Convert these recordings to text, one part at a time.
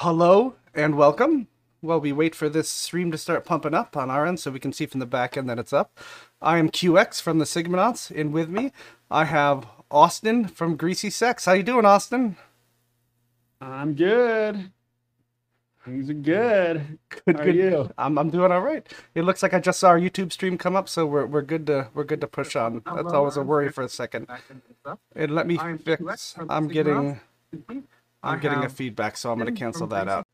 Hello and welcome. While we wait for this stream to start pumping up on our end so we can see from the back end that it's up, I am QX from the Sigmanauts, and with me I have Austin from GreasyCex. How you doing, Austin? I'm good. Things are good. Good, How are good. you? I'm, I'm doing all right. It looks like I just saw our YouTube stream come up, so we're, we're good to we're good to push on. That's always a worry for a second. And let me fix. QX from the I'm getting. I'm I getting a feedback, so I'm gonna cancel that out.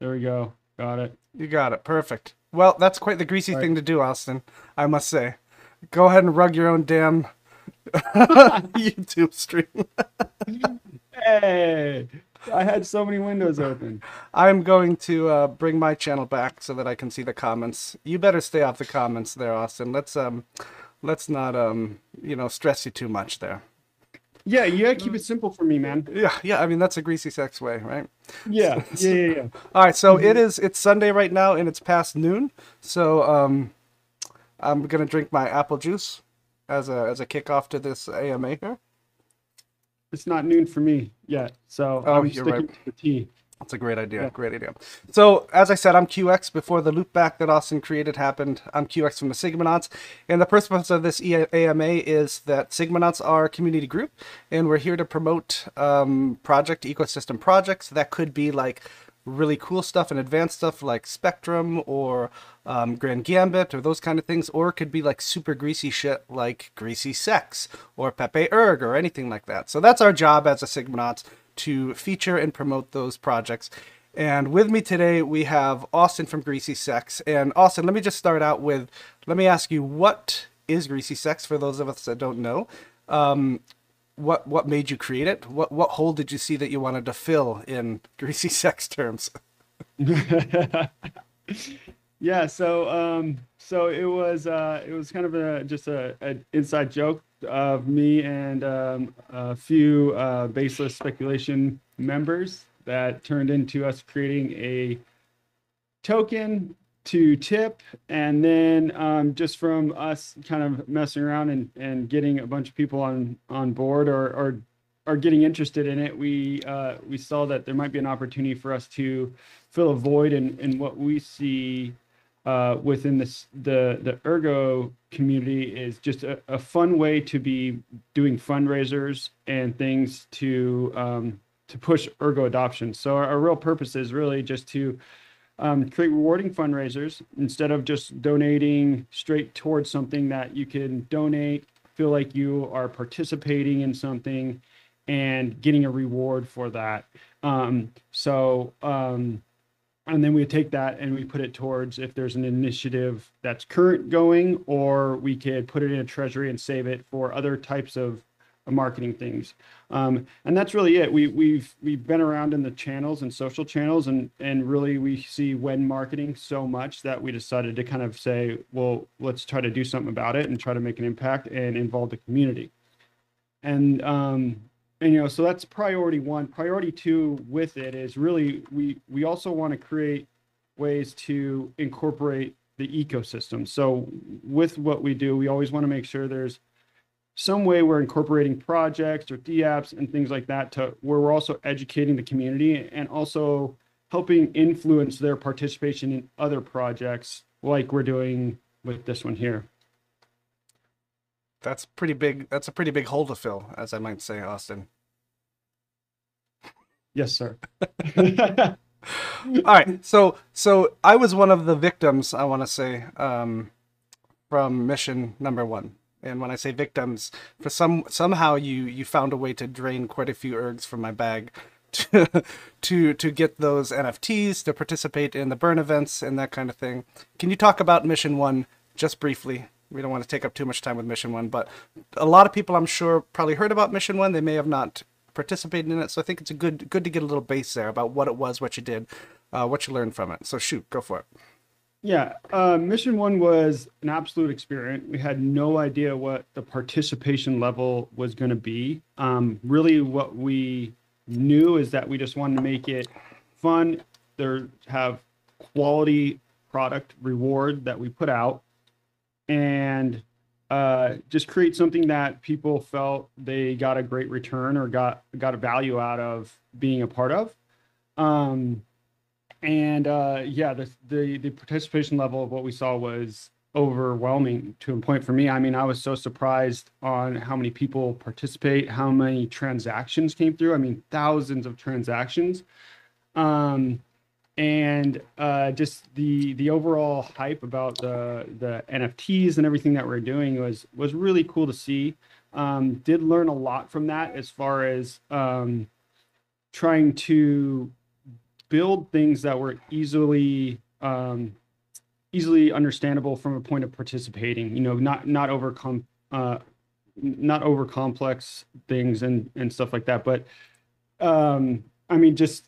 There we go. Got it. You got it. Perfect. Well, that's quite the greasy Right. thing to do, Austin. I must say. Go ahead and rug your own damn YouTube stream. Hey, I had so many windows open. I'm going to uh, bring my channel back so that I can see the comments. You better stay off the comments there, Austin. Let's um, let's not um, you know, stress you too much there. Yeah, yeah, keep it simple for me, man. Yeah, yeah. I mean, that's a greasy sex way, right? Yeah, yeah, yeah, yeah. All right, so it is. It's Sunday right now, and it's past noon. So um, I'm gonna drink my apple juice as a as a kickoff to this AMA here. It's not noon for me yet, so Oh, I'm sticking right. to the tea. That's a great idea. Yeah. Great idea. So, as I said, I'm QX. Before the loop back that Austin created happened, I'm QX from the Sigmanauts. And the purpose of this AMA is that Sigmanauts are a community group, and we're here to promote um, project ecosystem projects. That could be like really cool stuff and advanced stuff like Spectrum or um, Grand Gambit or those kind of things, or it could be like super greasy shit like GreasyCex or Pepe Erg or anything like that. So that's our job as a Sigmanauts to feature and promote those projects. And with me today, we have Austin from GreasyCex. And Austin, let me just start out with let me ask you, what is GreasyCex for those of us that don't know? Um, what what made you create it? What what hole did you see that you wanted to fill in GreasyCex terms? yeah, so um, so it was uh, it was kind of a just a, a inside joke of me and um, a few uh, baseless speculation members that turned into us creating a token to tip and then um, just from us kind of messing around and, and getting a bunch of people on on board or or, or getting interested in it we uh, we saw that there might be an opportunity for us to fill a void in, in what we see uh, within this the the ergo community is just a, a fun way to be doing fundraisers and things to um, to push ergo adoption so our, our real purpose is really just to um, create rewarding fundraisers instead of just donating straight towards something that you can donate, feel like you are participating in something and getting a reward for that. Um, so, um, and then we take that and we put it towards if there's an initiative that's current going, or we could put it in a treasury and save it for other types of marketing things. Um, and that's really it. We, we've we've been around in the channels and social channels, and and really we see when marketing so much that we decided to kind of say, well, let's try to do something about it and try to make an impact and involve the community. And um, and you know, so that's priority one. Priority two with it is really we we also want to create ways to incorporate the ecosystem. So with what we do, we always want to make sure there's some way we're incorporating projects or DApps and things like that to where we're also educating the community and also helping influence their participation in other projects like we're doing with this one here. That's pretty big. That's a pretty big hole to fill, as I might say, Austin. Yes, sir. All right, so so I was one of the victims. I want to say um, from mission number one. And when I say victims, for some somehow you you found a way to drain quite a few ergs from my bag to to to get those NFTs to participate in the burn events and that kind of thing. Can you talk about mission one just briefly? We don't want to take up too much time with mission one, but a lot of people I'm sure probably heard about mission one. They may have not participated in it, so I think it's a good good to get a little base there about what it was, what you did, uh, what you learned from it. So shoot, go for it. Yeah, uh, mission one was an absolute experience. We had no idea what the participation level was going to be. Um, really, what we knew is that we just wanted to make it fun. There have quality product reward that we put out, and uh, just create something that people felt they got a great return or got got a value out of being a part of. Um, and uh, yeah, the, the the participation level of what we saw was overwhelming to a point for me. I mean, I was so surprised on how many people participate, how many transactions came through. I mean, thousands of transactions. Um, and uh, just the the overall hype about the the NFTs and everything that we're doing was was really cool to see. Um, did learn a lot from that as far as um, trying to build things that were easily um, easily understandable from a point of participating. You know, not not overcome uh, not over complex things and and stuff like that. But um, I mean, just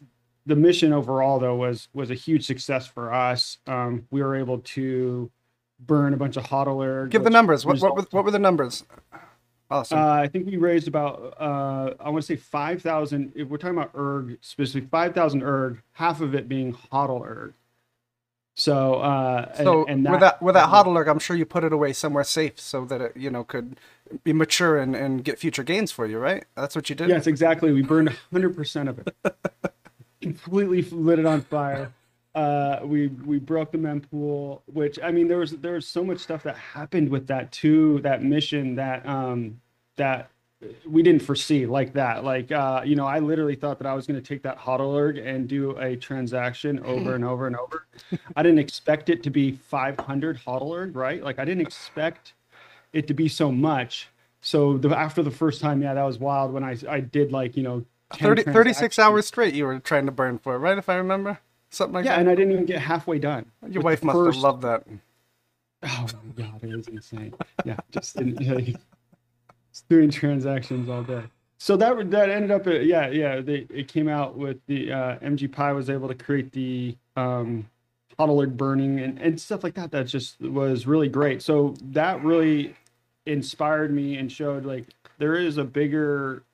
the mission overall though was was a huge success for us. Um, we were able to burn a bunch of hodlERG. Give the numbers. What, what, were, what were the numbers? Awesome. Uh, I think we raised about uh, I want to say five thousand. If we're talking about erg specifically, five thousand erg, half of it being hodlERG. So, uh, so and, and that, with that with that hodlERG, I'm sure you put it away somewhere safe so that it you know could be mature and, and get future gains for you, right? That's what you did. Yes, exactly. We burned 100 percent of it. completely lit it on fire. Uh, we we broke the mempool, which I mean there was there was so much stuff that happened with that too, that mission that um that we didn't foresee like that. Like uh, you know, I literally thought that I was going to take that hodlERG and do a transaction over and over and over. I didn't expect it to be 500 hodlERG, right? Like I didn't expect it to be so much. So the, after the first time, yeah, that was wild when I I did like you know 30, 36 hours straight you were trying to burn for it, right? If I remember. Something like yeah, that. Yeah, and I didn't even get halfway done. Your wife must first... have loved that. Oh my god, it was insane. Yeah, just, just doing transactions all day. So that that ended up, yeah, yeah. They it came out with the uh, MG Pi was able to create the um, alert burning and, and stuff like that. That just was really great. So that really inspired me and showed like there is a bigger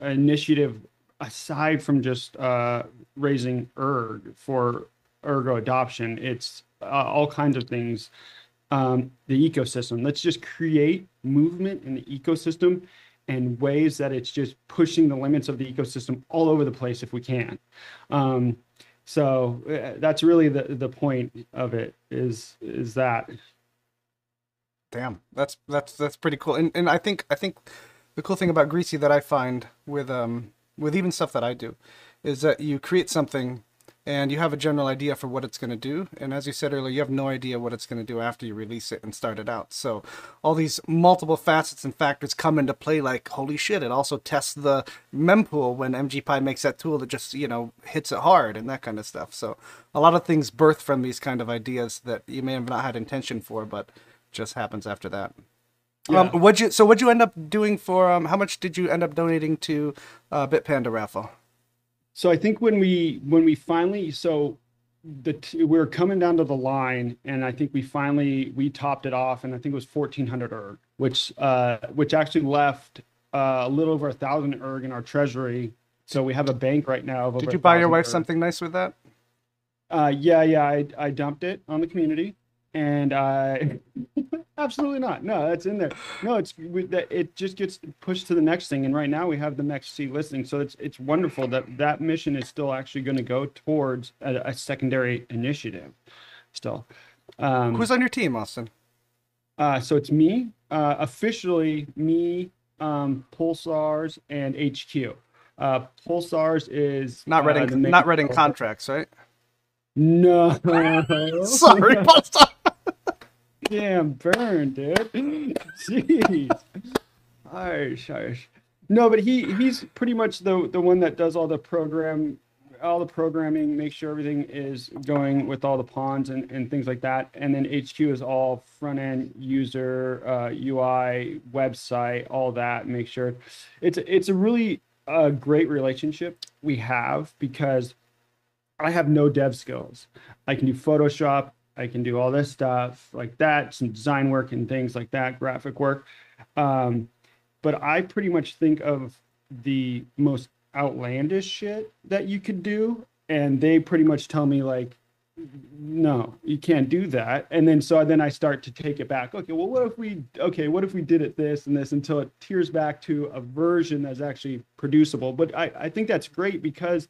initiative aside from just uh, raising erg for ergo adoption, it's uh, all kinds of things. Um, the ecosystem. Let's just create movement in the ecosystem and ways that it's just pushing the limits of the ecosystem all over the place if we can. Um, so uh, that's really the the point of it is is that. Damn, that's that's that's pretty cool. And and I think I think the cool thing about Greasy that I find with um with even stuff that I do, is that you create something and you have a general idea for what it's going to do. And as you said earlier, you have no idea what it's going to do after you release it and start it out. So all these multiple facets and factors come into play like, holy shit, it also tests the mempool when MGPy makes that tool that just, you know, hits it hard and that kind of stuff. So a lot of things birth from these kind of ideas that you may have not had intention for, but just happens after that. Yeah. Um, what'd you so what'd you end up doing for um how much did you end up donating to uh, Bitpanda raffle? So I think when we when we finally so the we are coming down to the line and I think we finally we topped it off and I think it was 1400 erg which uh which actually left uh, a little over a thousand erg in our treasury. So we have a bank right now. Did you buy your wife erg. something nice with that? Uh, yeah, yeah, I, I dumped it on the community and I absolutely not. No, that's in there. No, it's that it just gets pushed to the next thing, and right now we have the next C listing, so it's it's wonderful that that mission is still actually going to go towards a, a, secondary initiative. Still, um, who's on your team, Austin? Uh, so it's me, uh, officially me, um, Pulsars, and HQ. Uh, Pulsars is not reading uh, not reading contracts, right? No. Sorry, Pulsar. Damn, burn, dude. Jeez. Harsh, harsh. No, but he he's pretty much the the one that does all the program all the programming, make sure everything is going with all the pawns and, and things like that. And then HQ is all front end user, uh, UI, website, all that. Make sure it's it's a really uh, great relationship we have because I have no dev skills. I can do Photoshop, I can do all this stuff like that, some design work and things like that, graphic work. Um, but I pretty much think of the most outlandish shit that you could do, and they pretty much tell me like, no, you can't do that. And then so then I start to take it back. Okay, well, what if we okay, what if we did it this and this until it tears back to a version that's actually producible. But I, I think that's great because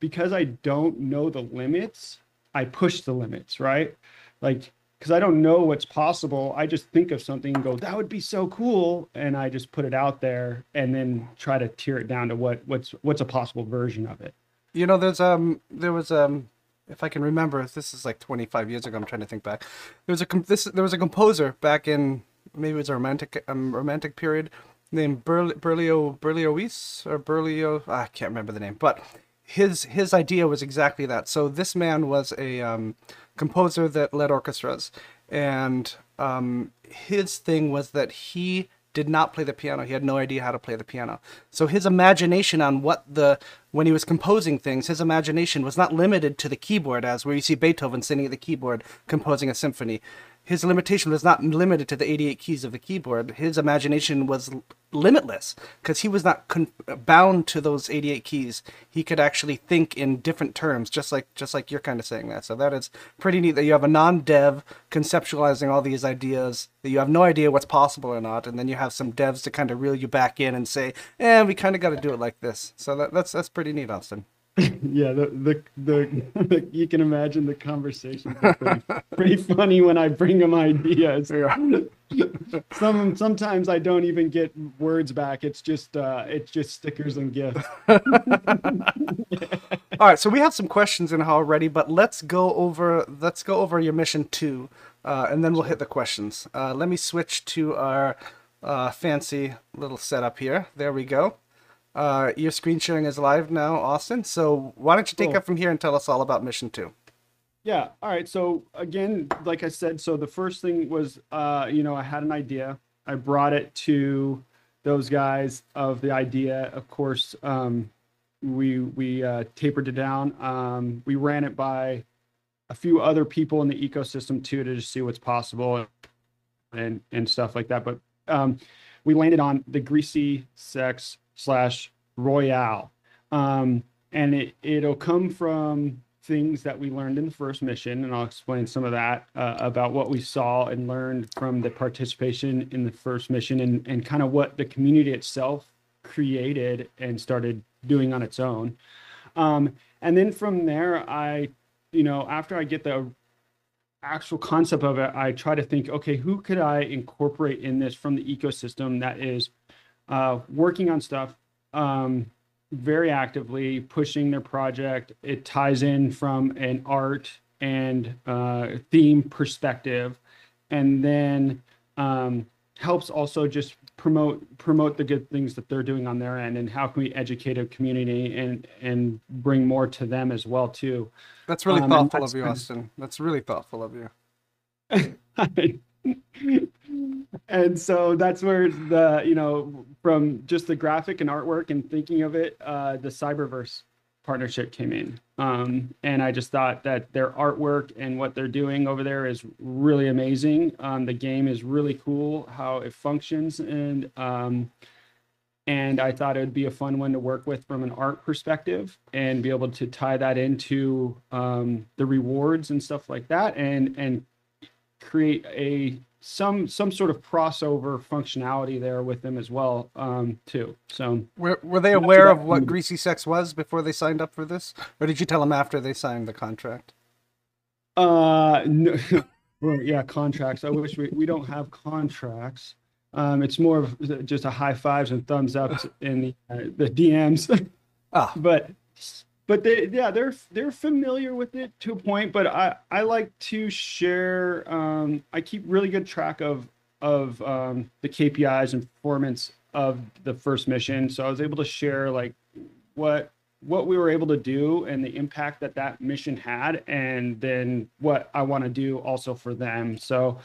because I don't know the limits I push the limits, right? Like, because I don't know what's possible. I just think of something and go, that would be so cool, and I just put it out there and then try to tear it down to what what's what's a possible version of it. You know, there's um, there was um, if I can remember, this is like 25 years ago. I'm trying to think back. There was a this there was a composer back in maybe it was a romantic um, romantic period named Berl- Berlioz Berlioz or Berlioz. I can't remember the name, but his his idea was exactly that. So this man was a um, composer that led orchestras, and um, his thing was that he did not play the piano. He had no idea how to play the piano. So his imagination on what the when he was composing things, his imagination was not limited to the keyboard as where you see Beethoven sitting at the keyboard composing a symphony his limitation was not limited to the 88 keys of the keyboard. His imagination was limitless because he was not con- bound to those 88 keys. He could actually think in different terms, just like just like you're kind of saying that. So that is pretty neat that you have a non-dev conceptualizing all these ideas that you have no idea what's possible or not, and then you have some devs to kind of reel you back in and say, "Eh, we kind of got to do it like this." So that, that's that's pretty neat, Austin. Yeah, the, the the, the you can imagine the conversation pretty, pretty funny when I bring them ideas. Some sometimes I don't even get words back. It's just uh, it's just stickers and gifts. All right, so we have some questions in already, but let's go over let's go over your mission two, uh, and then we'll hit the questions. Uh, let me switch to our uh, fancy little setup here. There we go. Uh, your screen sharing is live now, Austin. So why don't you take Cool. up from here and tell us all about mission two? Yeah. All right. So again, like I said, so the first thing was, uh, you know, I had an idea. I brought it to those guys of the idea. Of course, um, we we uh, tapered it down. Um, we ran it by a few other people in the ecosystem too to just see what's possible and and stuff like that. But um, we landed on the greasy sex slash royale, um, and it it'll come from things that we learned in the first mission, and I'll explain some of that uh, about what we saw and learned from the participation in the first mission, and and kind of what the community itself created and started doing on its own. Um, and then from there, I, you know, after I get the actual concept of it, I try to think, okay, who could I incorporate in this from the ecosystem that is uh, working on stuff um, very actively, pushing their project. It ties in from an art and uh, theme perspective, and then um, helps also just promote promote the good things that they're doing on their end, and how can we educate a community and and bring more to them as well too. That's really Um, thoughtful that's of you, Austin. That's really thoughtful of you. and so that's where the you know from just the graphic and artwork and thinking of it uh the cyberverse partnership came in. Um and i just thought that their artwork and what they're doing over there is really amazing. Um the game is really cool how it functions and um and I thought it would be a fun one to work with from an art perspective and be able to tie that into um, the rewards and stuff like that, and and create a some some sort of crossover functionality there with them as well um, too. So Were, were they aware of what GreasyCex was before they signed up for this? Or did you tell them after they signed the contract? Uh, no, yeah, contracts. I wish we, we don't have contracts. Um, it's more of just a high fives and thumbs ups in the uh, the DMs. Ah, but but they yeah they're they're familiar with it to a point. But I I like to share. Um, I keep really good track of of um, the KPIs and performance of the first mission. So I was able to share like what what we were able to do and the impact that that mission had and then what i want to do also for them so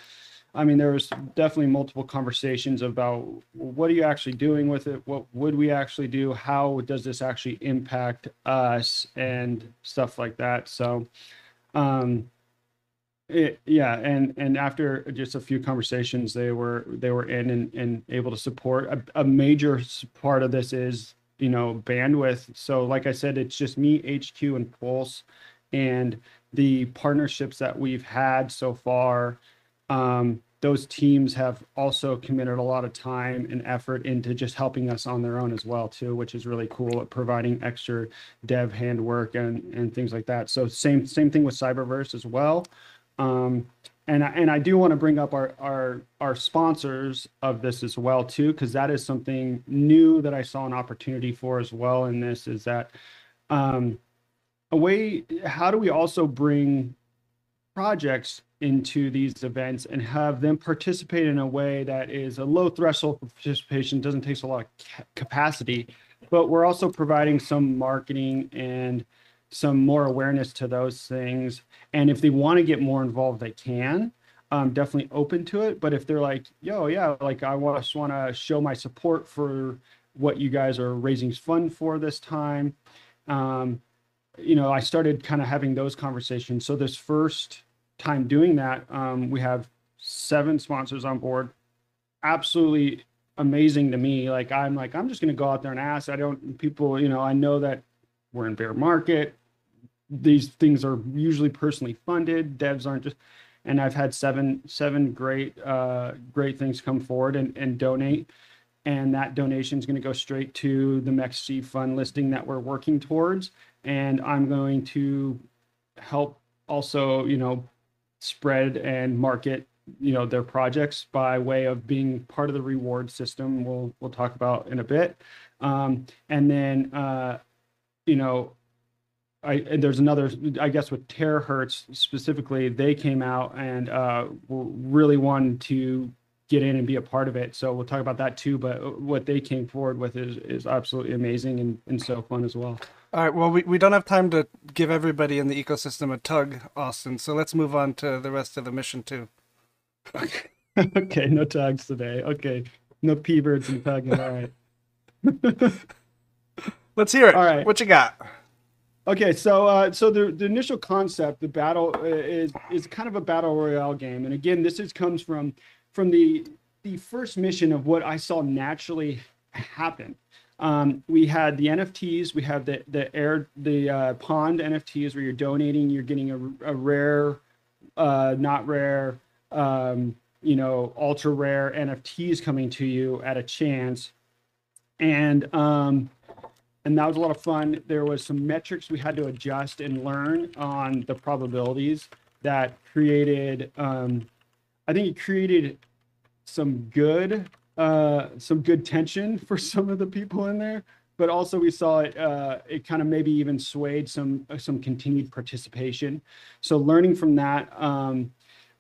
i mean there was definitely multiple conversations about what are you actually doing with it? What would we actually do? How does this actually impact us? And stuff like that. So um it, yeah and and after just a few conversations they were they were in and, and able to support. A, a major part of this is you know bandwidth. So like i said it's just me hq and pulse and the partnerships that we've had so far um those teams have also committed a lot of time and effort into just helping us on their own as well too, which is really cool at providing extra dev handwork and and things like that. So same same thing with Cyberverse as well. Um, and I, and I do want to bring up our our our sponsors of this as well too, because that is something new that I saw an opportunity for as well. In this is that um, a way. How do we also bring projects into these events and have them participate in a way that is a low threshold for participation, doesn't take a lot of ca- capacity, but we're also providing some marketing and some more awareness to those things. And if they want to get more involved, they can. Um, definitely open to it. But if they're like, yo, yeah, like I just want to show my support for what you guys are raising fund for this time. Um, you know, I started kind of having those conversations. So this first time doing that, um, we have seven sponsors on board. Absolutely amazing to me. Like I'm like, I'm just gonna go out there and ask. I don't people, you know, I know that we're in bear market. These things are usually personally funded. Devs aren't just and I've had seven seven great uh great things come forward and, and donate. And that donation is going to go straight to the MEXC fund listing that we're working towards. And I'm going to help also, you know, spread and market you know their projects by way of being part of the reward system we'll we'll talk about in a bit. Um, and then uh, you know I, there's another i guess with terahertz specifically they came out and uh, really wanted to get in and be a part of it. So we'll talk about that too but what they came forward with is is absolutely amazing and, and so fun as well all right. Well, we, we don't have time to give everybody in the ecosystem a tug, Austin. So let's move on to the rest of the mission too. Okay. okay. No tugs today. Okay. No p birds and tugging. All right. let's hear it. All right. What you got? Okay, so uh, so the, the initial concept, the battle uh, is is kind of a battle royale game, and again, this is comes from from the the first mission of what I saw naturally happen um, we had the NFTs. We have the the air the uh, pond NFTs where you're donating. You're getting a, a rare, uh, not rare, um, you know, ultra rare NFTs coming to you at a chance, and um, and that was a lot of fun. There was some metrics we had to adjust and learn on the probabilities that created. Um, I think it created some good uh, some good tension for some of the people in there, but also we saw it. Uh, it kind of maybe even swayed some uh, some continued participation. So learning from that, um,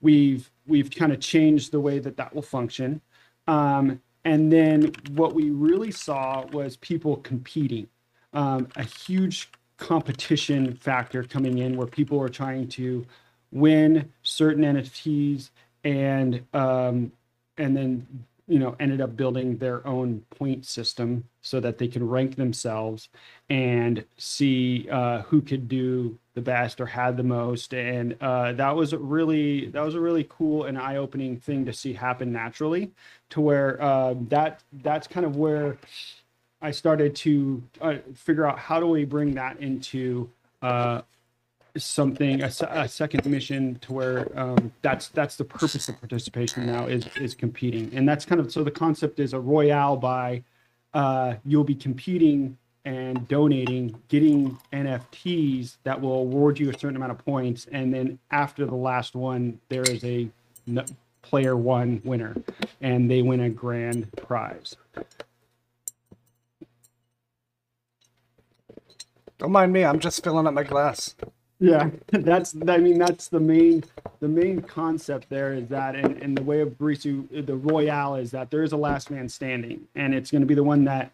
we've we've kind of changed the way that that will function. Um, and then what we really saw was people competing, um, a huge competition factor coming in where people are trying to win certain NFTs and um, and then you know ended up building their own point system so that they could rank themselves and see uh, who could do the best or had the most. And uh, that was really that was a really cool and eye-opening thing to see happen naturally to where uh, that that's kind of where i started to uh, figure out how do we bring that into uh, something a, a, second mission to where um, that's that's the purpose of participation now is is competing. And that's kind of so the concept is a royale by uh, you'll be competing and donating getting nfts that will award you a certain amount of points. And then after the last one there is a player one winner and they win a grand prize. Don't mind me i'm just filling up my glass yeah, that's I mean that's the main the main concept there is that in, in the way of Barisu the Royale is that there is a last man standing and it's going to be the one that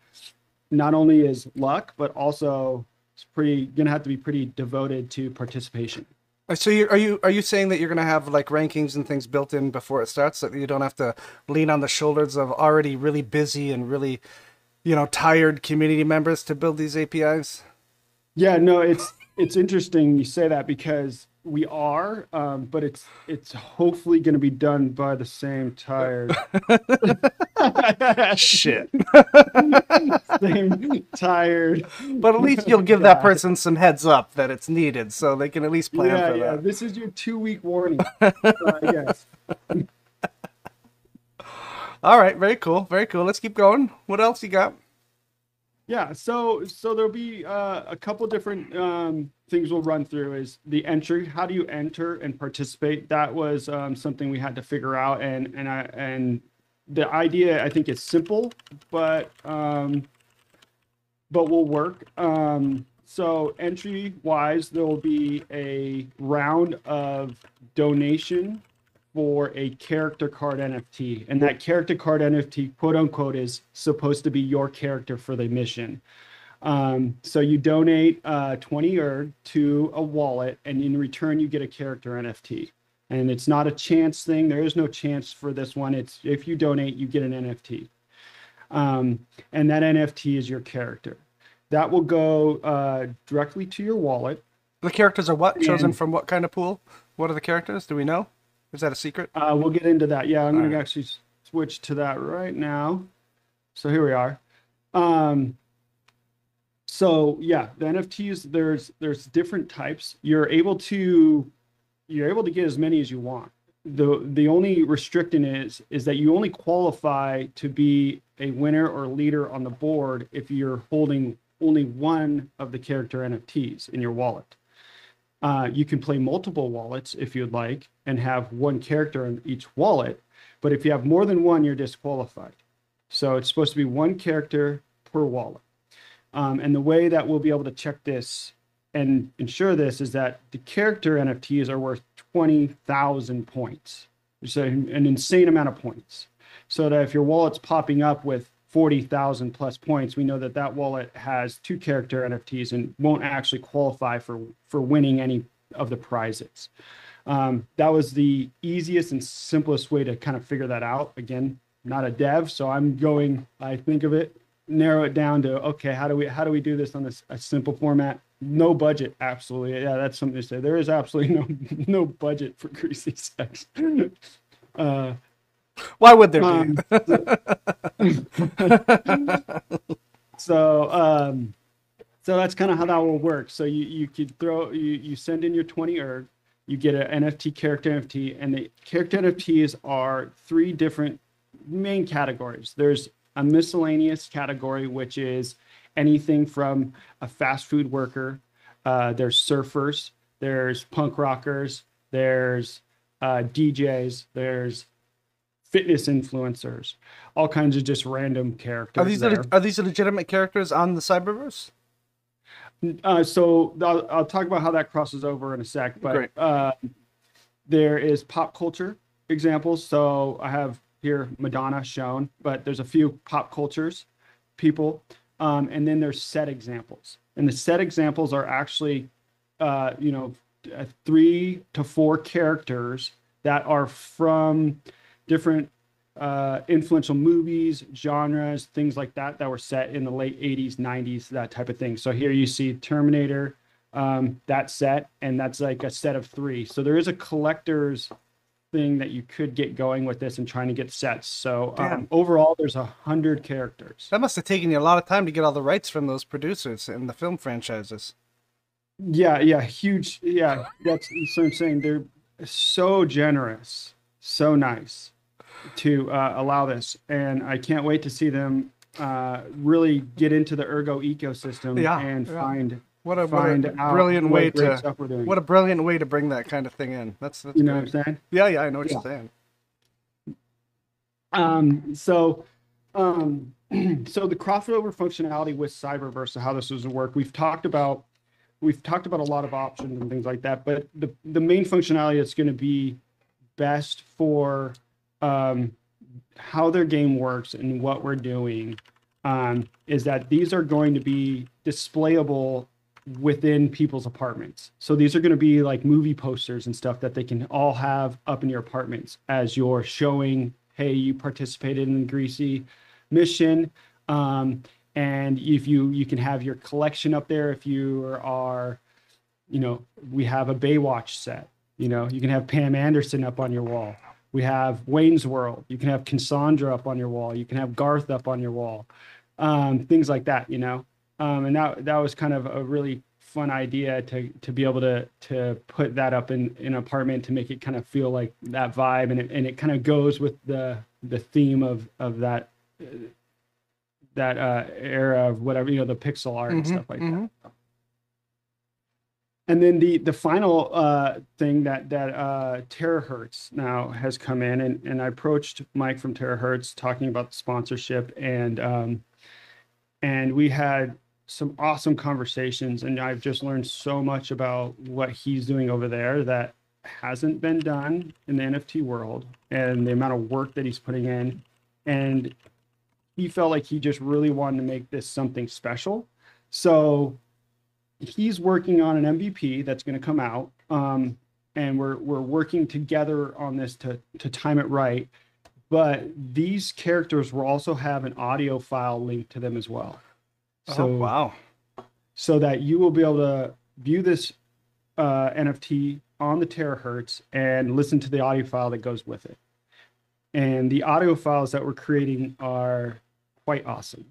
not only is luck but also it's pretty going to have to be pretty devoted to participation. Uh, so you, are you are you saying that you're going to have like rankings and things built in before it starts so that you don't have to lean on the shoulders of already really busy and really you know tired community members to build these APIs? Yeah, no, it's it's interesting you say that because we are, um, but it's it's hopefully going to be done by the same tired. Shit. same tired. But at least you'll give that person some heads up that it's needed, so they can at least plan yeah, for yeah. that. This is your two week warning. uh, yes. All right, very cool, very cool. Let's keep going. What else you got? Yeah, so so there'll be uh, a couple different um, things we'll run through. Is the entry? How do you enter and participate? That was um, something we had to figure out, and and I and the idea I think is simple, but um, but will work. Um, so entry wise, there will be a round of donation for a character card NFT. And that character card NFT, quote unquote, is supposed to be your character for the mission. Um, so you donate uh, 20 ERG to a wallet, and in return, you get a character NFT. And it's not a chance thing. There is no chance for this one. It's if you donate, you get an NFT. Um, and that NFT is your character. That will go uh, directly to your wallet. The characters are what? Chosen And- from what kind of pool? What are the characters? Do we know? Is that a secret? Uh, we'll get into that. Yeah, I'm going All to actually switch to that right now. So here we are. Um, so yeah, the NFTs there's there's different types. You're able to you're able to get as many as you want. The the only restricting is is that you only qualify to be a winner or leader on the board if you're holding only one of the character NFTs in your wallet. Uh, you can play multiple wallets if you'd like and have one character in each wallet. But if you have more than one, you're disqualified. So it's supposed to be one character per wallet. Um, and the way that we'll be able to check this and ensure this is that the character NFTs are worth 20,000 points. It's a- an insane amount of points. So that if your wallet's popping up with 40,000 plus points, we know that that wallet has two character NFTs and won't actually qualify for, for winning any of the prizes. Um, that was the easiest and simplest way to kind of figure that out. Again, not a dev, so I'm going, I think of it, narrow it down to, okay, how do we, how do we do this on this, a simple format? No budget. Absolutely. Yeah. That's something to say. There is absolutely no, no budget for greasy sex. uh, Why would there be? um, so um so that's kind of how that will work so you you could throw you you send in your 20 erg you get an nft character nft and the character nfts are three different main categories there's a miscellaneous category which is anything from a fast food worker uh, there's surfers there's punk rockers there's uh, djs there's fitness influencers all kinds of just random characters Are these leg- are these legitimate characters on the Cyberverse? Uh, so I'll, I'll talk about how that crosses over in a sec, but uh, there is pop culture examples. So I have here Madonna shown, but there's a few pop cultures people, um, and then there's set examples, and the set examples are actually, uh, you know, three to four characters that are from different uh, influential movies, genres, things like that that were set in the late 80s, 90s, that type of thing. So here you see Terminator, um, that set, and that's like a set of three. So there is a collector's thing that you could get going with this and trying to get sets. So um, overall, there's a hundred characters. That must have taken you a lot of time to get all the rights from those producers and the film franchises. Yeah, yeah, huge. Yeah, that's so I'm saying. They're so generous, so nice to uh, allow this, and I can't wait to see them uh, really get into the Ergo ecosystem Yeah, and yeah. find What a, what find a out brilliant what way to stuff we're doing. what a brilliant way to bring that kind of thing in. That's, that's you know great. what I'm saying? Yeah, yeah, I know what Yeah. you're saying. Um, so, um, so the crossover functionality with Cyberverse, how this is work, we've talked about, we've talked about a lot of options and things like that, but the, the main functionality that's going to be best for, um, how their game works and what we're doing, um, is that these are going to be displayable within people's apartments. So these are going to be like movie posters and stuff that they can all have up in your apartments as you're showing, hey, you participated in the Greasy mission. Um, and if you you can have your collection up there if you are, you know, we have a Baywatch set. You know, you can have Pam Anderson up on your wall. We have Wayne's World. You can have Cassandra up on your wall. You can have Garth up on your wall. Um, things like that, you know um, and that that was kind of a really fun idea to to be able to to put that up in in an apartment to make it kind of feel like that vibe and it, and it kind of goes with the the theme of of that uh, that uh, era of whatever you know the pixel art and Mhm, stuff like that. And then the the final uh, thing that that uh, Terahertz now has come in, and, and I approached Mike from Terahertz talking about the sponsorship, and um, and we had some awesome conversations, and I've just learned so much about what he's doing over there that hasn't been done in the NFT world, and the amount of work that he's putting in, and he felt like he just really wanted to make this something special, so he's working on an MVP that's going to come out, um, and we're we're working together on this to to time it right. But these characters will also have an audio file linked to them as well, so oh, wow. so that you will be able to view this uh, NFT on the terahertz and listen to the audio file that goes with it. And the audio files that we're creating are quite awesome.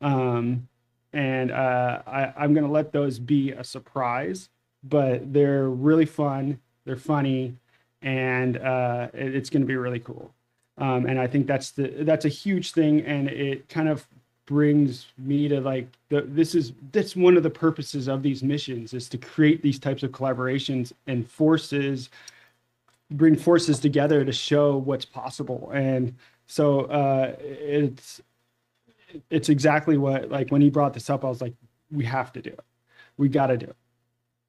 Um, and uh, I, I'm to let those be a surprise, but they're really fun. They're funny, and uh, it- it's to be really cool. Um, and I think that's the that's a huge thing, and it kind of brings me to like the, this is that's one of the purposes of these missions is to create these types of collaborations and forces bring forces together to show what's possible and so uh it's it's exactly what like when he brought this up i was like we have to do it we got to do it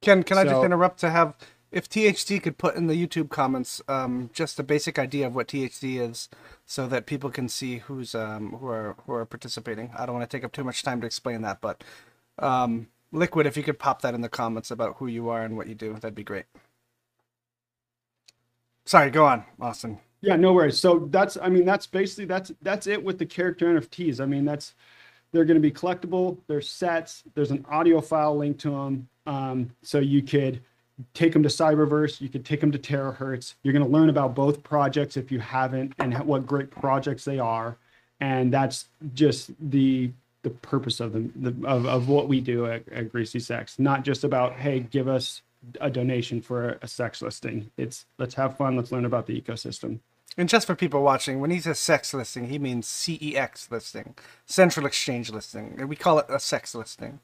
Can can I just interrupt to have if THD could put in the YouTube comments um, just a basic idea of what THD is, so that people can see who's um, who are who are participating. I don't want to take up too much time to explain that, but um, Liquid, if you could pop that in the comments about who you are and what you do, that'd be great. Sorry, go on, Austin. Yeah, no worries. So that's I mean that's basically that's that's it with the character NFTs. I mean that's they're going to be collectible. They're sets. There's an audio file linked to them. Um, so you could take them to Cyberverse. You could take them to Terahertz. You're going to learn about both projects if you haven't, and what great projects they are. And that's just the the purpose of them the, of of what we do at, at GreasyCex. Not just about hey, give us a donation for a, a sex listing. It's let's have fun. Let's learn about the ecosystem. And just for people watching, when he says sex listing, he means CEX listing, Central Exchange listing. And we call it a sex listing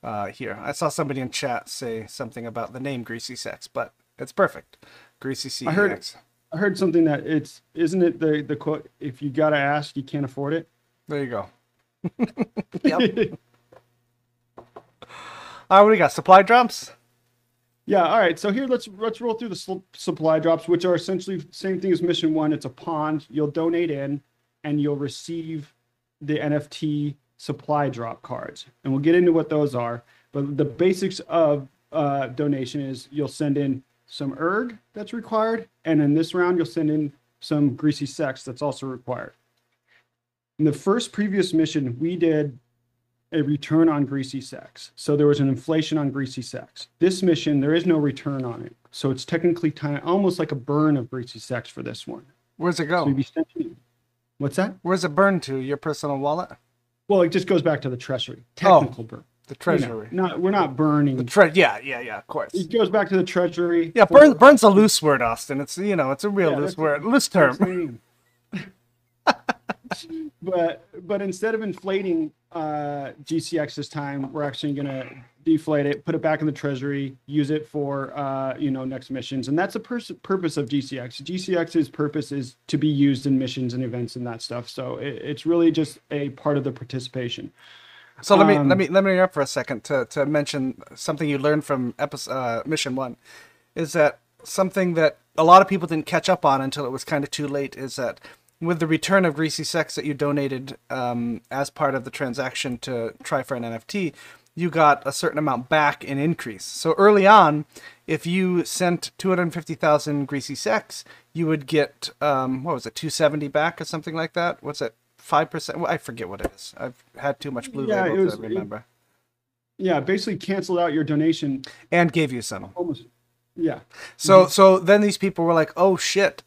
uh, here. I saw somebody in chat say something about the name GreasyCex, but it's perfect. Greasy CEX. I heard it. I heard something that it's isn't it the the quote if you gotta ask you can't afford it. There you go. yep. All right, what do we got? Supply drops? Yeah. All right. So here let's let's roll through the su- supply drops, which are essentially same thing as mission one. It's a pond. You'll donate in, and you'll receive the NFT supply drop cards, and we'll get into what those are. But the basics of uh, donation is you'll send in some erg that's required, and in this round you'll send in some greasy sex that's also required. In the first previous mission, we did a return on greasy sex. So there was an inflation on greasy sex. This mission, there is no return on it. So it's technically time, almost like a burn of greasy sex for this one. Where's it go? sending- what's that? Where's it burn to? Your personal wallet? Well, it just goes back to the treasury. Oh, Technical burn. The You know, treasury. not we're not burning. The tre- yeah, yeah, yeah, of course. it goes back to the treasury. Yeah, burn, burn's a loose word, Austin. It's you know, it's a real Yeah, loose word, loose term. but but instead of inflating uh, GCX this time, we're actually going to deflate it, put it back in the treasury, use it for uh, you know next missions, and that's the purpose of GCX. GCX's purpose is to be used in missions and events and that stuff. So it, it's really just a part of the participation. So let me Um, let me let me interrupt for a second to to mention something you learned from episode uh, mission one, is that something that a lot of people didn't catch up on until it was kind of too late. Is that with the return of greasy sex that you donated um, as part of the transaction to try for an NFT, you got a certain amount back in increase. So early on, if you sent two hundred fifty thousand greasy sex, you would get um, what was it, two seventy back or something like that. What's it? Five percent. Well, I forget what it is. I've had too much blue Yeah, label it was- to remember. Yeah, basically canceled out your donation and gave you some. almost. Yeah. So so then these people were like, "Oh shit,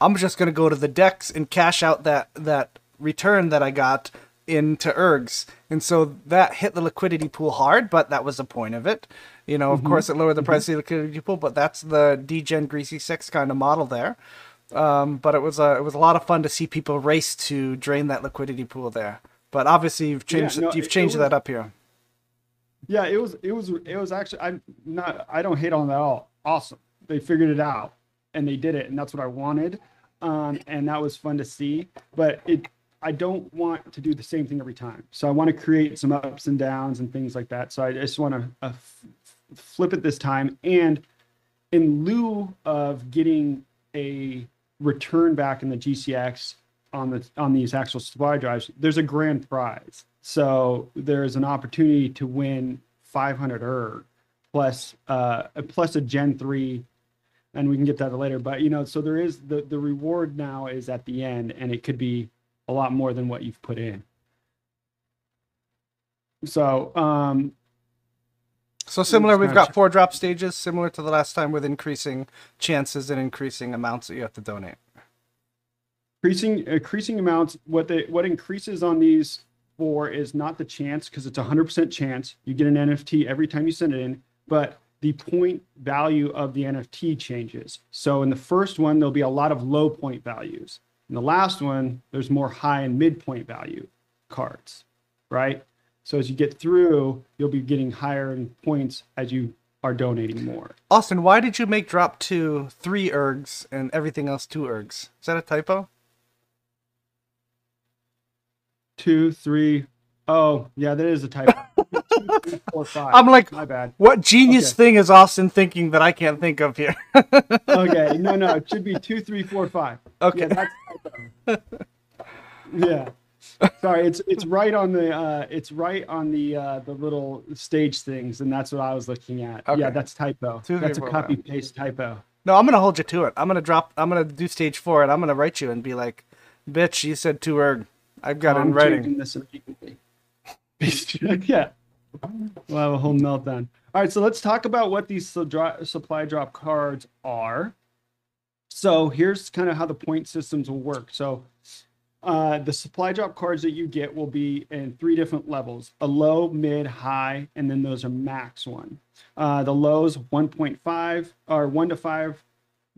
I'm just gonna go to the DEX and cash out that that return that I got into ergs." And so that hit the liquidity pool hard, but that was the point of it. You know, of course, it lowered the price of the liquidity pool, but that's the degen greasy six kind of model there. Um, but it was a it was a lot of fun to see people race to drain that liquidity pool there. But obviously you've Yeah, changed no, you've it- changed it was- that up here. Yeah, it was it was it was actually I'm not I don't hate on that at all. Awesome. They figured it out and they did it and that's what I wanted. Um and that was fun to see, but it I don't want to do the same thing every time. So I want to create some ups and downs and things like that. So I just want to uh, f- flip it this time and in lieu of getting a return back in the GCX on the on these actual supply drives, there's a grand prize. So there's an opportunity to win 500 ERG plus uh plus a Gen 3 and we can get that later but you know so there is the the reward now is at the end and it could be a lot more than what you've put in. So um So similar, we've got four drop stages, similar to the last time with increasing chances and increasing amounts that you have to donate. increasing increasing amounts what they what increases on these four is not the chance because it's a 100% chance you get an nft every time you send it in but the point value of the nft changes. So in the first one there'll be a lot of low point values. In the last one there's more high and midpoint value cards right? So as you get through you'll be getting higher in points as you are donating more. Austin, why did you make drop two three ergs and everything else two ergs? Is that a typo? two three. Oh yeah that is a typo Two, three, four, five. I'm like, my bad what genius Okay. thing is Austin thinking that I can't think of here? okay, no, no, it should be two, three, four, five. Okay. Yeah, that's yeah. Sorry, it's it's right on the uh it's right on the uh the little stage things, and that's what I was looking at. Okay. Yeah, that's typo. Two, three, that's a copy paste typo. no, I'm gonna hold you to it. I'm gonna drop. I'm gonna do stage four, and I'm gonna write you and be like, "Bitch, you said two erg. I've got it in writing." this immediately. yeah. We'll have a whole meltdown. All right, so let's talk about what these supply drop cards are. So here's kind of how the point systems will work. So uh, the supply drop cards that you get will be in three different levels: a low, mid, high, and then those are max one. Uh, the lows 1.5 or 1 to 5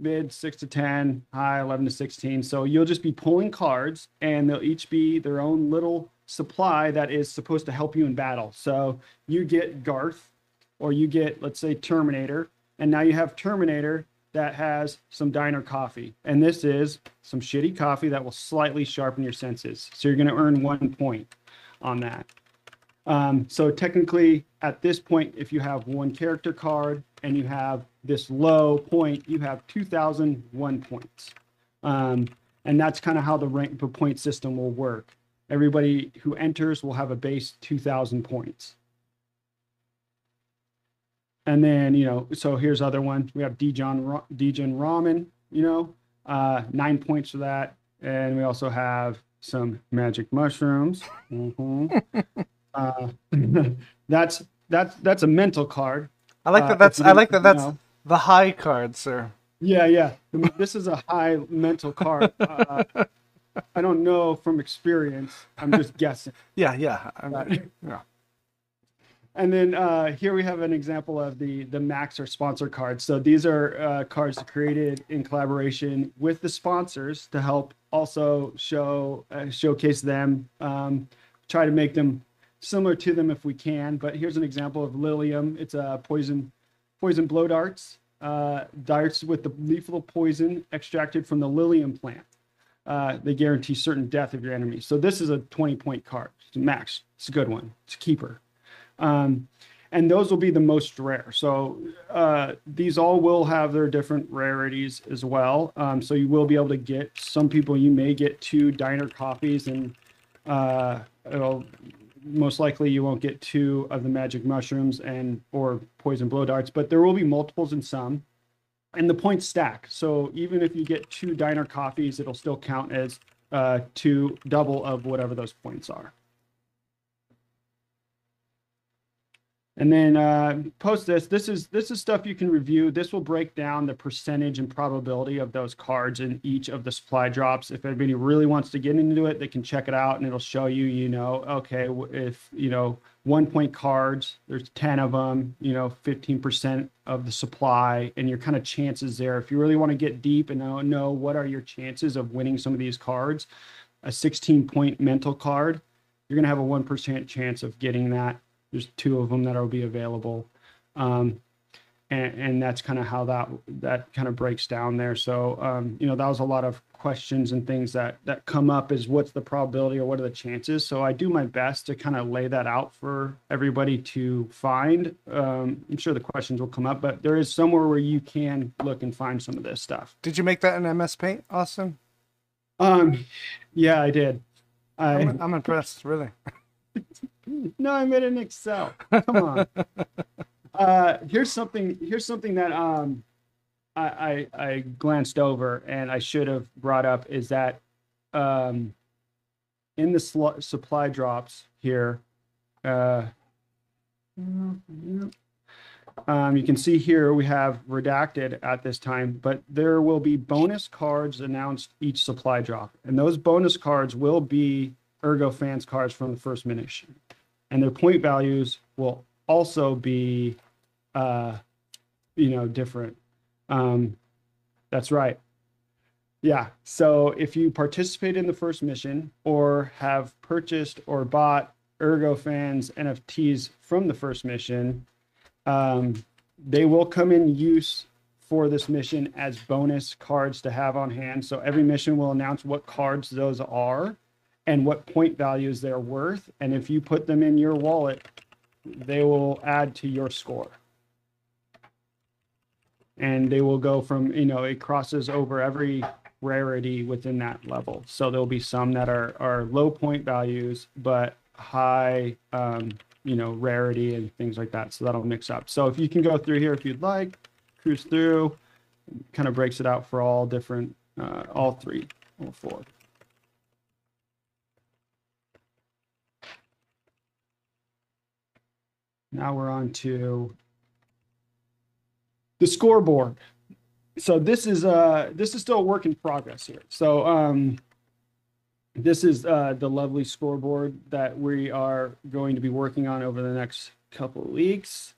mid 6 to 10 high 11 to 16 so you'll just be pulling cards and they'll each be their own little supply that is supposed to help you in battle so you get garth or you get let's say terminator and now you have terminator that has some diner coffee and this is some shitty coffee that will slightly sharpen your senses so you're going to earn one point on that um, so technically, at this point, if you have one character card and you have this low point, you have 2,001 points. Um, and that's kind of how the rank the point system will work. Everybody who enters will have a base 2,000 points. And then, you know, so here's other one. We have Dijon, Dijon Ramen, you know, uh, nine points for that. And we also have some magic mushrooms. Mhm. uh, that's that's that's a mental card. I like Uh, that. That's if I like that. That's know. the high card, sir. Yeah, yeah. This is a high mental card. Uh, I don't know from experience. I'm just guessing. Yeah, yeah. Right. yeah. And then uh, here we have an example of the the Max or sponsor cards. So these are uh, cards created in collaboration with the sponsors to help also show uh, showcase them. Um, try to make them similar to them if we can. But here's an example of Lilium. It's a poison poison blow darts. Uh, darts with the lethal poison extracted from the Lilium plant. Uh, they guarantee certain death of your enemy. So this is a 20 point card. It's max. It's a good one. It's a keeper. Um, and those will be the most rare. So uh, these all will have their different rarities as well. Um, so you will be able to get some people. You may get two diner copies, and uh, most likely you won't get two of the magic mushrooms and or poison blow darts, but there will be multiples in some. And the points stack. So even if you get two diner coffees, it'll still count as uh, two double of whatever those points are. And then uh, post this. This is this is stuff you can review. This will break down the percentage and probability of those cards in each of the supply drops. If anybody really wants to get into it, they can check it out, and it'll show you. You know, okay, if you know one point cards, there's ten of them. You know, fifteen percent of the supply, and your kind of chances there. If you really want to get deep and know, know what are your chances of winning some of these cards, a 16 point mental card, you're gonna have a one percent chance of getting that there's two of them that will be available. Um, and, and that's kind of how that that kind of breaks down there. So um, you know that was a lot of questions and things that that come up is what's the probability or what are the chances. So I do my best to kind of lay that out for everybody to find. Um, I'm sure the questions will come up, but there is somewhere where you can look and find some of this stuff. Did you make that in MS Paint, Austin? Um, yeah, I did. I, I'm, I'm impressed, really. no, I made in Excel. Come on. uh, here's something. Here's something that um, I, I, I glanced over and I should have brought up is that um, in the sl- supply drops here, uh, um, you can see here we have redacted at this time, but there will be bonus cards announced each supply drop, and those bonus cards will be Ergo fans cards from the first mission and their point values will also be, uh, you know, different. Um, that's right. Yeah. So if you participate in the first mission or have purchased or bought Ergo fans NFTs from the first mission, um, they will come in use for this mission as bonus cards to have on hand. So every mission will announce what cards those are and what point values they're worth. And if you put them in your wallet, they will add to your score. And they will go from, you know, it crosses over every rarity within that level. So there'll be some that are, are low point values, but high, um, you know, rarity and things like that. So that'll mix up. So if you can go through here if you'd like, cruise through, kind of breaks it out for all different, uh, all three, all four. Now we're on to the scoreboard. So this is uh this is still a work in progress here. So um this is uh the lovely scoreboard that we are going to be working on over the next couple of weeks,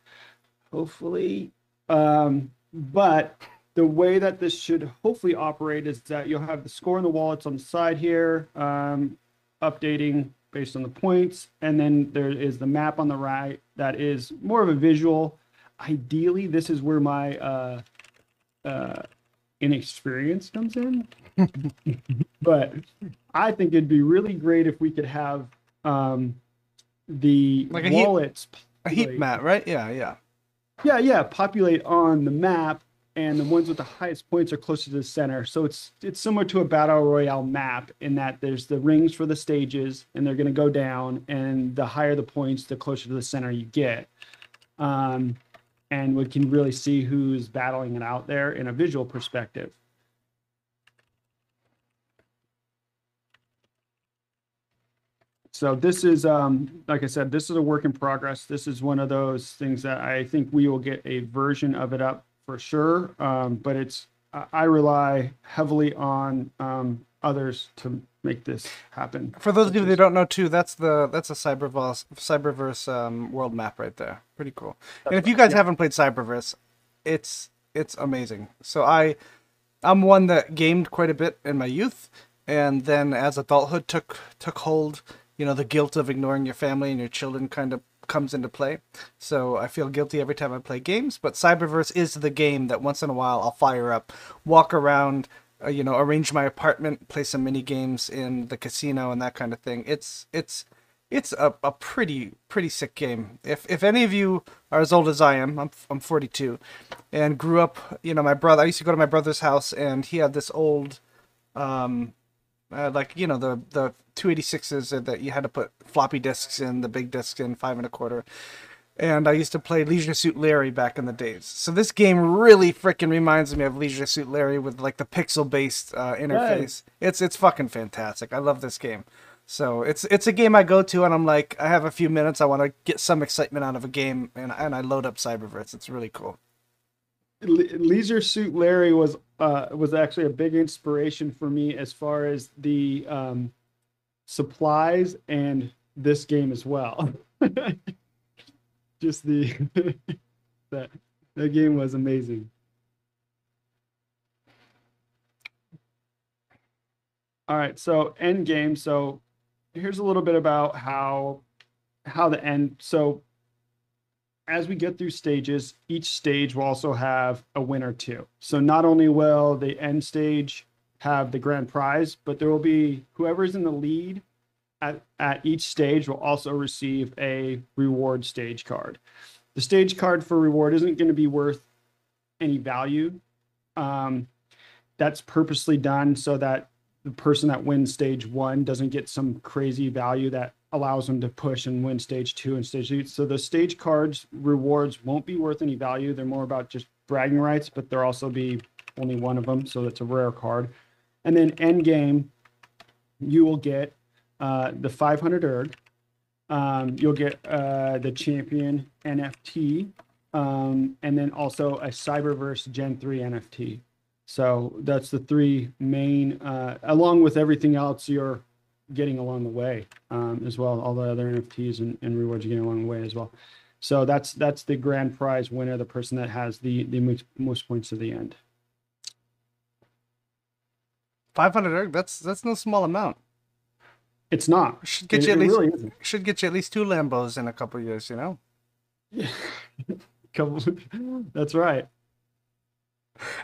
hopefully. Um, but the way that this should hopefully operate is that you'll have the score in the wallets on the side here, um, updating based on the points. And then there is the map on the right that is more of a visual. Ideally, this is where my uh, uh, inexperience comes in. but I think it'd be really great if we could have um, the Like a wallets. A heat map, right? Yeah, yeah. Yeah, yeah, populate on the map, and the ones with the highest points are closer to the center. So it's it's similar to a battle royale map in that there's the rings for the stages, and they're going to go down, and the higher the points, the closer to the center you get. Um, and we can really see who's battling it out there in a visual perspective. So this is, um, like I said, this is a work in progress. This is one of those things that I think we will get a version of it up for sure. Um, but it's, I rely heavily on um, others to make this happen. For those of you that don't know too, that's the that's a Cyberverse Cyberverse um, world map right there. Pretty cool. and if you guys haven't played Cyberverse, it's it's amazing. So I I'm one that gamed quite a bit in my youth, and then as adulthood took took hold, you know, the guilt of ignoring your family and your children kind of comes into play. So I feel guilty every time I play games, but Cyberverse is the game that once in a while I'll fire up, walk around, uh, you know, arrange my apartment, play some mini games in the casino and that kind of thing. It's it's it's a, a pretty pretty sick game. If if any of you are as old as I am, I'm I'm 42, and grew up, you know, my brother. I used to go to my brother's house, and he had this old, um, uh, like you know the the 286s that you had to put floppy disks in, the big disks in, five and a quarter. And I used to play Leisure Suit Larry back in the days. So this game really freaking reminds me of Leisure Suit Larry with like the pixel-based uh, interface. It's it's fucking fantastic. I love this game. So it's it's a game I go to and I'm like I have a few minutes I want to get some excitement out of a game and and I load up Cyberverse. It's really cool. Le- Leisure Suit Larry was uh, was actually a big inspiration for me as far as the um, supplies and this game as well. Just the that that game was amazing. All right, so end game. So here's a little bit about how how the end. So as we get through stages, each stage will also have a winner too. So not only will the end stage have the grand prize, but there will be whoever's in the lead at, at each stage will also receive a reward stage card. The stage card for reward isn't going to be worth any value. Um, that's purposely done so that the person that wins stage one doesn't get some crazy value that allows them to push and win stage two and stage three. So the stage cards rewards won't be worth any value. They're more about just bragging rights, but there'll also be only one of them, so it's a rare card. And then end game, you will get uh, the 500 erg. Um, you'll get uh, the champion NFT, um, and then also a Cyberverse Gen 3 NFT. So that's the three main, uh, along with everything else you're getting along the way um, as well. All the other NFTs and, and rewards you're getting along the way as well. So that's that's the grand prize winner, the person that has the the most, most points at the end. 500 erg, that's that's no small amount. It's not. Should get It- you at least really should get you at least two Lambos in a couple years, you know. Couple- That's right.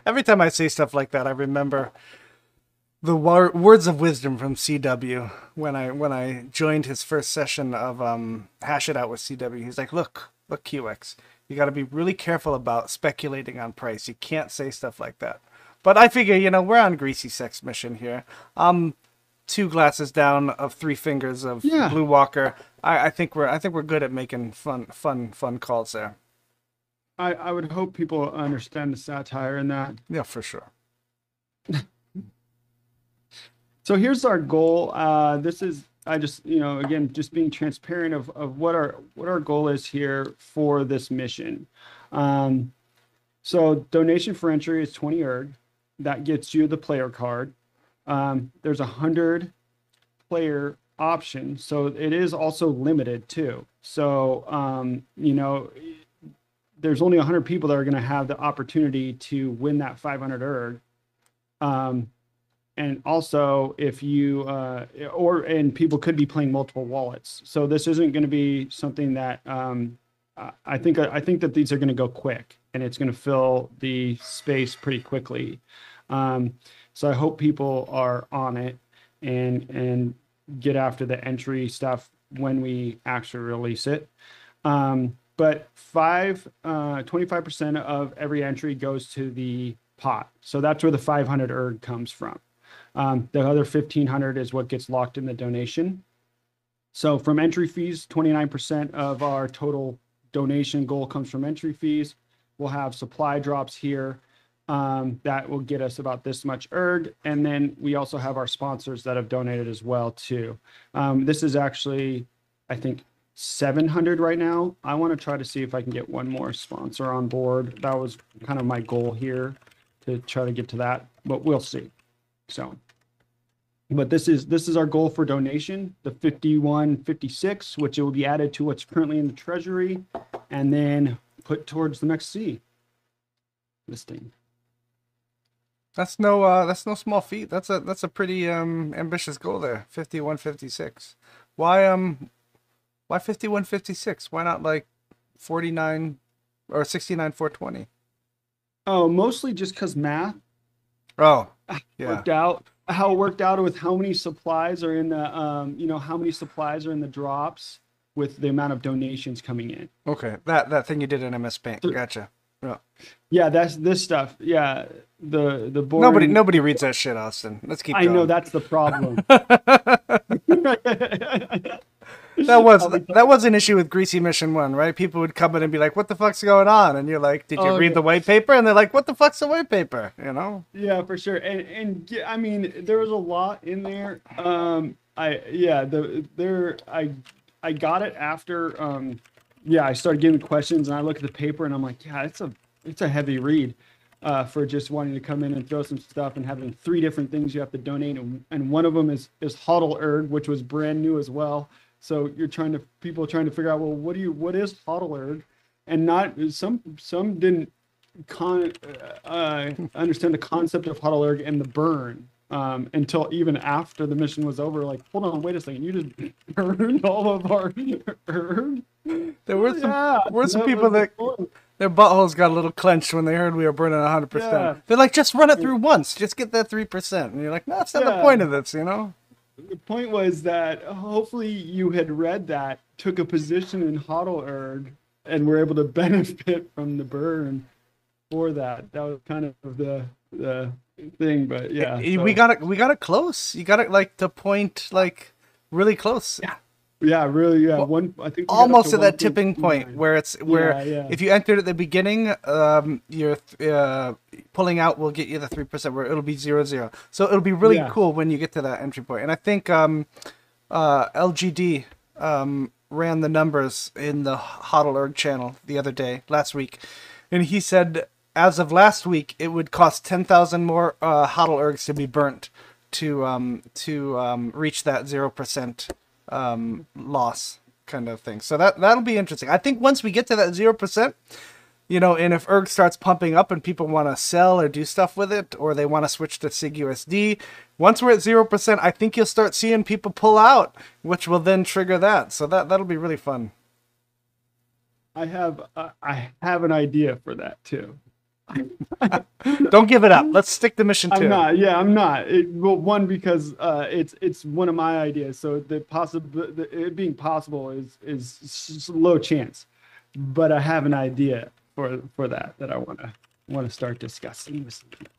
Every time I say stuff like that, I remember the wor- words of wisdom from CW when I when I joined his first session of um, hash it out with CW. He's like, "Look, look, QX, you got to be really careful about speculating on price. You can't say stuff like that." But I figure, you know, we're on GreasyCex mission here. I'm two glasses down of three fingers of Yeah. Blue Walker. I, I think we're I think we're good at making fun fun fun calls there. I, I would hope people understand the satire in that. Yeah, for sure. So here's our goal. Uh, this is I just you know again just being transparent of, of what our what our goal is here for this mission. Um, so donation for entry is 20 erg. That gets you the player card. Um, there's a hundred player option, so it is also limited too. So um, you know there's only 100 people that are going to have the opportunity to win that 500 erg. Um, and also if you uh, or and people could be playing multiple wallets. So this isn't going to be something that um, I- think i think that these are going to go quick and it's going to fill the space pretty quickly. Um, so i hope people are on it and and get after the entry stuff when we actually release it. Um, but five uh, 25% of every entry goes to the pot. So that's where the 500 erg comes from um, the other 1500 is what gets locked in the donation. So from entry fees, 29% of our total donation goal comes from entry fees. We'll have supply drops here. Um, that will get us about this much erg. And then we also have our sponsors that have donated as well too. Um, this is actually, I think, 700 right now. I want to try to see if I can get one more sponsor on board. That was kind of my goal here to try to get to that, but we'll see. So, but this is this is our goal for donation, the 5156, which it will be added to what's currently in the treasury, and then put towards the next C listing. That's no uh that's no small feat. That's a that's a pretty um ambitious goal there. 5156. Why um why 5156? Why not like 49 or 69 420? Oh, mostly just because math Oh, yeah. worked out how it worked out with how many supplies are in the um you know how many supplies are in the drops with the amount of donations coming in. Okay. That that thing you did in MS Paint. Gotcha. Yeah. Yeah, that's this stuff. Yeah, the the boring, Nobody nobody reads that shit, Austin. Let's keep I going. know that's the problem. That was that was an issue with Greasy Mission One, right? People would come in and be like, "What the fuck's going on?" And you're like, "Did you Oh, read yeah. the white paper?" And they're like, "What the fuck's the white paper?" You know? Yeah, for sure. And and I mean, there was a lot in there. Um, I yeah the there I I got it after um yeah I started getting questions and I look at the paper and I'm like yeah it's a it's a heavy read uh, for just wanting to come in and throw some stuff and having three different things you have to donate and, and one of them is is hodlERG which was brand new as well so you're trying to people trying to figure out well what do you what is erg and not some some didn't con uh, uh, understand the concept of erg and the burn um, until even after the mission was over. Like, hold on, wait a second, you just burned all of our. There were some Yeah, were some that people that their buttholes got a little clenched when they heard we were burning 100%. Yeah. They're like, just run it through once. Just get that 3%. And you're like, no, that's not the point of this, you know? The point was that hopefully you had read that, took a position in hodlERG, and were able to benefit from the burn for that. That was kind of the the thing, but yeah, Eh, so- We got it. We got it close. You got it like to point like really close. Yeah. Yeah, really, yeah. one, I think we got up almost at that tipping point 1.29. where it's where Yeah, yeah. if you entered at the beginning, um, your uh, pulling out will get you the three percent where it'll be zero zero. So it'll be really Yeah. cool when you get to that entry point. And I think um, uh, LGD um, ran the numbers in the HODL channel the other day, last week, and he said as of last week it would cost ten thousand more uh, hodlERGs to be burnt to um, to um, reach that zero percent um, loss kind of thing. So that that'll be interesting. I think once we get to that zero percent, you know, and if ERG starts pumping up and people want to sell or do stuff with it, or they want to switch to SIG-USD, once we're at zero percent, I think you'll start seeing people pull out, which will then trigger that. So that that'll be really fun. I have uh, I have an idea for that too. Don't give it up. Let's stick to the mission 2 I'm not. Yeah, I'm not. It, well, one because uh, it's it's one of my ideas. So the possible it being possible is is low chance, but I have an idea for for that that I want to want to start discussing with some people.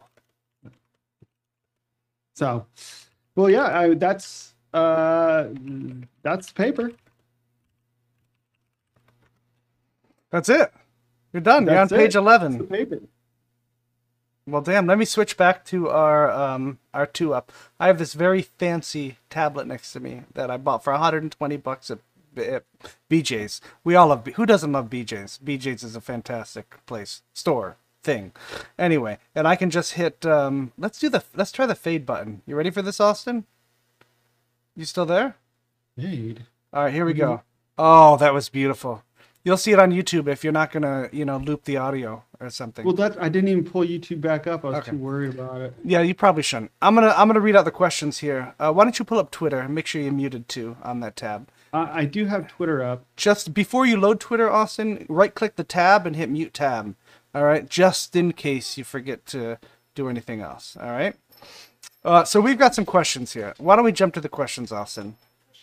So, well, yeah, I, that's uh that's the paper. That's it. You're done. You're on That's page it. eleven. That's the paper. Well, damn. Let me switch back to our um our two up. I have this very fancy tablet next to me that I bought for 120 bucks at, at BJ's. We all love. Who doesn't love BJ's? BJ's is a fantastic place, store, thing. Anyway, and I can just hit. um Let's do the. Let's try the fade button. You ready for this, Austin? You still there? Fade. All right, here we go. Oh, that was beautiful. You'll see it on YouTube if you're not gonna, you know, loop the audio or something. Well, that I didn't even pull YouTube back up. I was Okay. too worried about it. Yeah, you probably shouldn't. I'm gonna I'm gonna read out the questions here. Uh, why don't you pull up Twitter and make sure you're muted too on that tab. I, I do have Twitter up. Just before you load Twitter, Austin, right click the tab and hit mute tab. All right, just in case you forget to do anything else. All right. Uh, so we've got some questions here. Why don't we jump to the questions, Austin?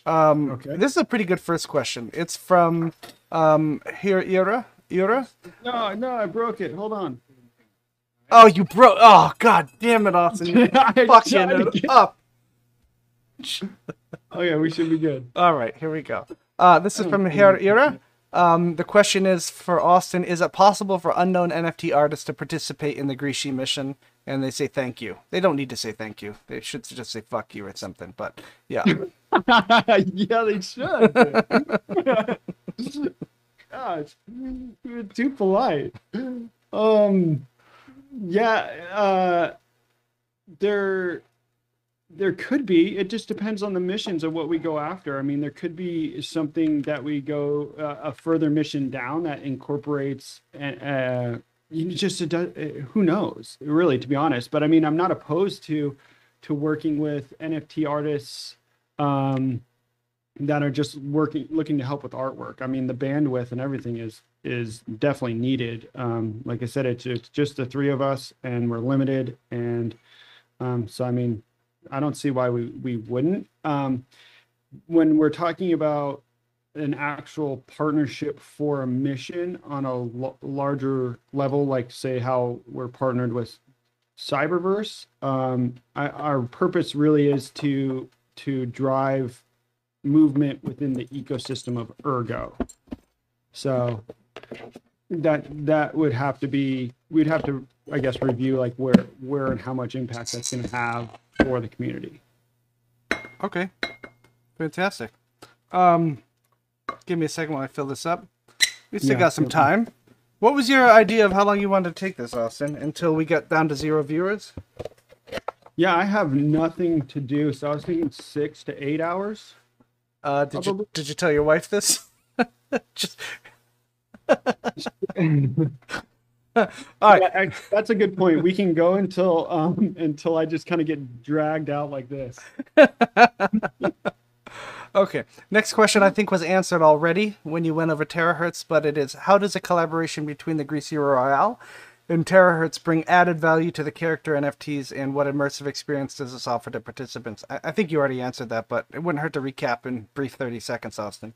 Um, Okay. This is a pretty good first question. It's from um, here Ira Ira. No, no, I broke it. Hold on. Oh, you broke. Oh, god damn it, Austin! Fucking it get- up. Okay, we should be good. All right, here we go. Uh, this is from Her Ira. Um, the question is for Austin: Is it possible for unknown NFT artists to participate in the Greasy mission? And they say thank you. They don't need to say thank you. They should just say fuck you or something. But yeah, yeah, they should. Gosh, you're too polite. Um, yeah, uh, there, there could be. It just depends on the missions of what we go after. I mean, there could be something that we go uh, a further mission down that incorporates. Uh, you just it does, uh, who knows, really, to be honest. But I mean, I'm not opposed to to working with NFT artists. Um, that are just working looking to help with artwork i mean the bandwidth and everything is is definitely needed um like i said it's, it's just the three of us and we're limited and um so i mean i don't see why we we wouldn't um when we're talking about an actual partnership for a mission on a l- larger level like say how we're partnered with cyberverse um I, our purpose really is to to drive movement within the ecosystem of ergo so that that would have to be we'd have to i guess review like where where and how much impact that's going to have for the community okay. Fantastic. Um, give me a second while I fill this up. We still Yeah, got some time. What was your idea of how long you wanted to take this, Austin, until we get down to zero viewers? Yeah, I have nothing to do, so I was thinking six to eight hours. Uh, did you did you tell your wife this? Just all right. Yeah, I- that's a good point. We can go until um until I just kind of get dragged out like this. Okay. Next question I think was answered already when you went over terahertz, but it is how does a collaboration between the Greasy Royale and terahertz bring added value to the character NFTs and what immersive experience does this offer to participants? I, I think you already answered that, but it wouldn't hurt to recap in brief 30 seconds, Austin.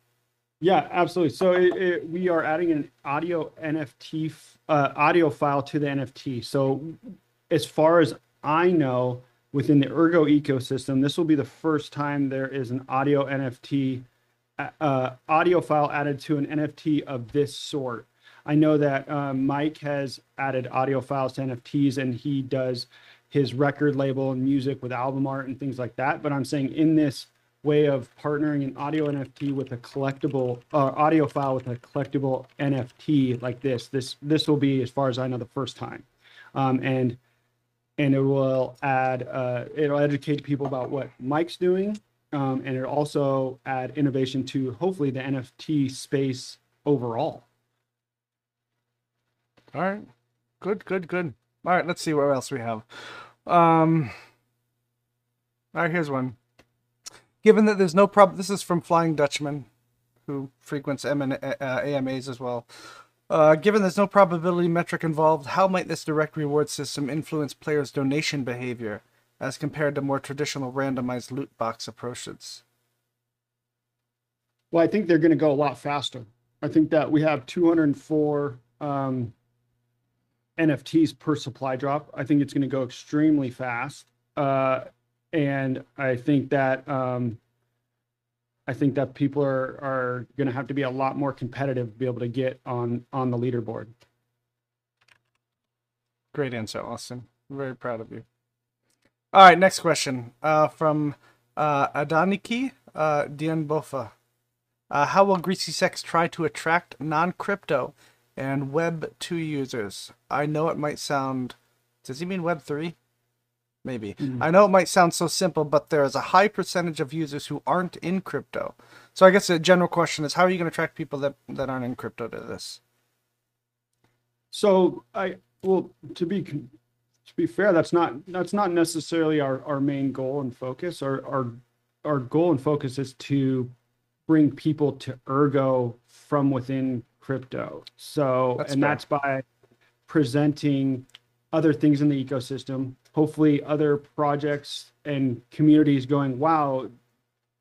Yeah, absolutely. So it, it, we are adding an audio NFT uh, audio file to the NFT. So as far as I know, within the Ergo ecosystem, this will be the first time there is an audio NFT uh, audio file added to an NFT of this sort. I know that uh, Mike has added audio files to NFTs and he does his record label and music with album art and things like that. But I'm saying in this way of partnering an audio NFT with a collectible uh, audio file with a collectible NFT like this, this this will be, as far as I know, the first time, um, and and it will add uh, it'll educate people about what Mike's doing, um, and it'll also add innovation to hopefully the NFT space overall. All right. Good, good, good. All right, let's see what else we have. Um, all right, here's one. Given that there's no problem, this is from Flying Dutchman, who frequents M and uh, AMAs as well. Uh, given there's no probability metric involved, how might this direct reward system influence players' donation behavior as compared to more traditional randomized loot box approaches? Well, I think they're going to go a lot faster. I think that we have 204 um, NFTs per supply drop. I think it's going to go extremely fast, uh, and I think that um, I think that people are are going to have to be a lot more competitive to be able to get on on the leaderboard. Great answer, Austin. Very proud of you. All right, next question uh, from uh, Adaniki uh, Dianbofa. Uh, how will GreasyCex try to attract non crypto and Web 2 users? I know it might sound. Does he mean Web 3? Maybe. Mm-hmm. I know it might sound so simple, but there is a high percentage of users who aren't in crypto. So I guess the general question is how are you going to attract people that, that aren't in crypto to this? So I well to be to be fair, that's not that's not necessarily our our main goal and focus. Our our our goal and focus is to bring people to Ergo from within crypto. So That's and fair. that's by presenting other things in the ecosystem. Hopefully, other projects and communities going, wow,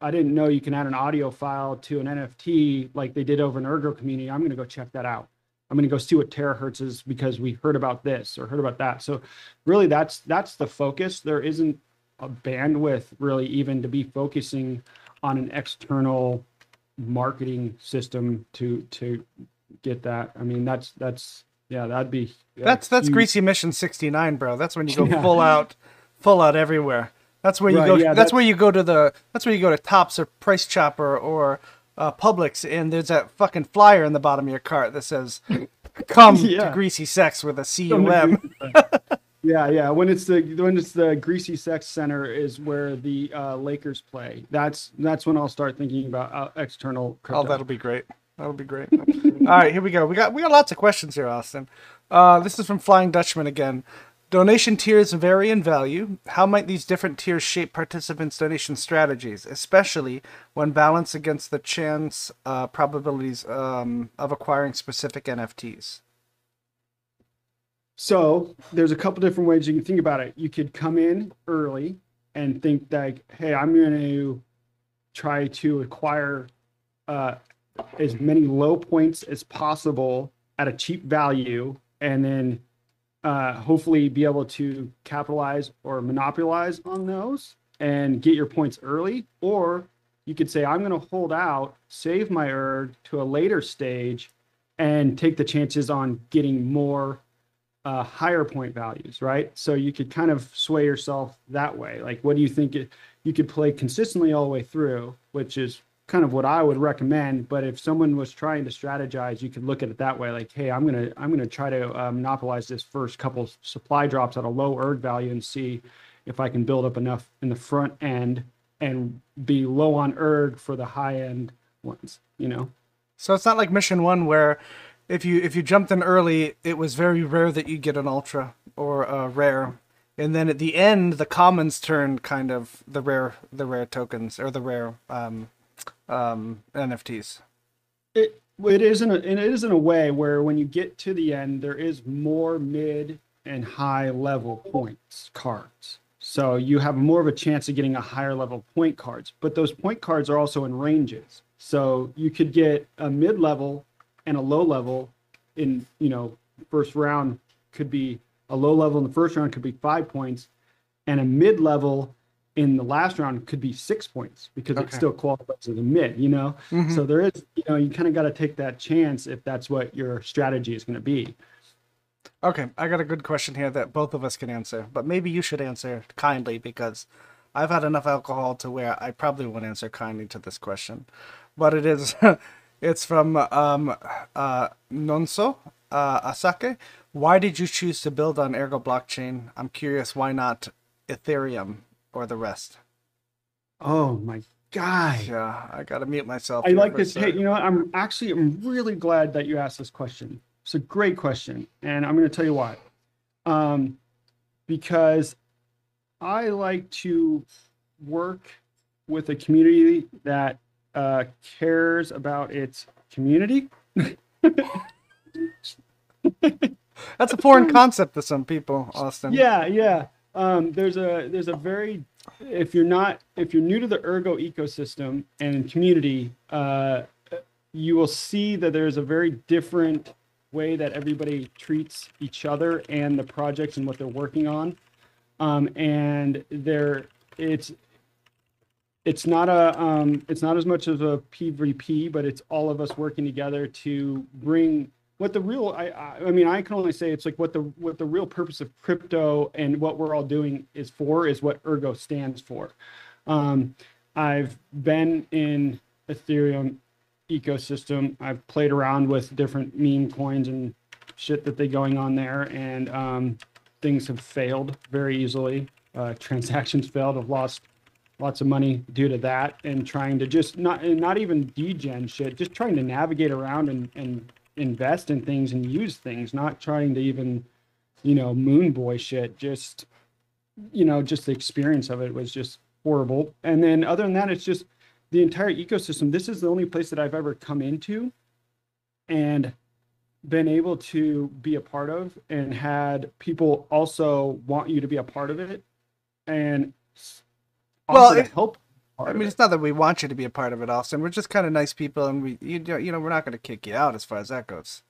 I didn't know you can add an audio file to an NFT like they did over in Ergo community. I'm going to go check that out. I'm going to go see what terahertz is because we heard about this or heard about that. So really that's that's the focus. There isn't a bandwidth really even to be focusing on an external marketing system to to get that. I mean that's that's yeah, that'd be yeah, That's that's huge. Greasy Mission 69, bro. That's when you go Yeah. full out, full out everywhere. That's where you Right, go. yeah, that's that's- where you go to the. That's where you go to Tops or Price Chopper or uh, Publix, and there's that fucking flyer in the bottom of your cart that says, "Come to GreasyCex with a C M." Yeah, yeah. When it's the when it's the GreasyCex Center is where the uh, Lakers play. That's that's when I'll start thinking about uh, external crypto. Oh, that'll be great. That'll be great. All right, here we go. We got we got lots of questions here, Austin. Uh, this is from Flying Dutchman again. Donation tiers vary in value. How might these different tiers shape participants' donation strategies, especially when balanced against the chance uh, probabilities um, of acquiring specific NFTs? So there's a couple different ways you can think about it. You could come in early and think like, hey, I'm going to try to acquire uh, as many low points as possible at a cheap value, and then uh, hopefully be able to capitalize or monopolize on those and get your points early. Or you could say, I'm going to hold out, save my ERG to a later stage, and take the chances on getting more uh, higher point values, right? So you could kind of sway yourself that way. Like, what do you think? It, you could play consistently all the way through, which is kind of what I would recommend. But if someone was trying to strategize, you could look at it that way, like, hey, I'm gonna I'm gonna try to uh, monopolize this first couple supply drops at a low erg value and see if I can build up enough in the front end and be low on erg for the high end ones. You know. So it's not like mission one where if you if you jumped in early, it was very rare that you get an ultra or a rare, and then at the end, the commons turned kind of the rare the rare tokens or the rare um, um, NFTs. It it is in a it is in a way where when you get to the end, there is more mid and high level points cards. So you have more of a chance of getting a higher level point cards, but those point cards are also in ranges. So you could get a mid level and a low level in you know first round could be a low level in the first round could be five points, and a mid level in the last round could be six points because okay. it still qualifies as a mid, you know? Mm-hmm. So there is, you know, you kind of got to take that chance if that's what your strategy is going to be. Okay, I got a good question here that both of us can answer, but maybe you should answer kindly because I've had enough alcohol to where I probably won't answer kindly to this question. But it is, it's from um, uh, Nonso uh, Asake. Why did you choose to build on Ergo blockchain? I'm curious, why not Ethereum? Or the rest? Oh my god! Yeah, I gotta mute myself. I like this. Hey, you know what? I'm actually I'm really glad that you asked this question. It's a great question, and I'm going to tell you why. Um, because I like to work with a community that uh, cares about its community. That's a foreign concept to some people, Austin. Yeah, yeah um, there's a there's a very if you're not if you're new to the ergo ecosystem and community uh, you will see that there's a very different way that everybody treats each other and the projects and what they're working on. Um, and there it's it's not a um, it's not as much of a pvp but it's all of us working together to bring what the real I, I mean I can only say it's like what the what the real purpose of crypto and what we're all doing is for is what Ergo stands for. Um, I've been in Ethereum ecosystem. I've played around with different meme coins and shit that they going on there, and um, things have failed very easily. Uh, transactions failed. I've lost lots of money due to that, and trying to just not not even degen shit, just trying to navigate around and and invest in things and use things, not trying to even, you know, moon boy shit. Just, you know, just the experience of it was just horrible. And then other than that, it's just the entire ecosystem. This is the only place that I've ever come into and been able to be a part of and had people also want you to be a part of it and well it, help I mean, it's not that we want you to be a part of it, Austin. We're just kind of nice people, and we, you, you know, we're not going to kick you out as far as that goes.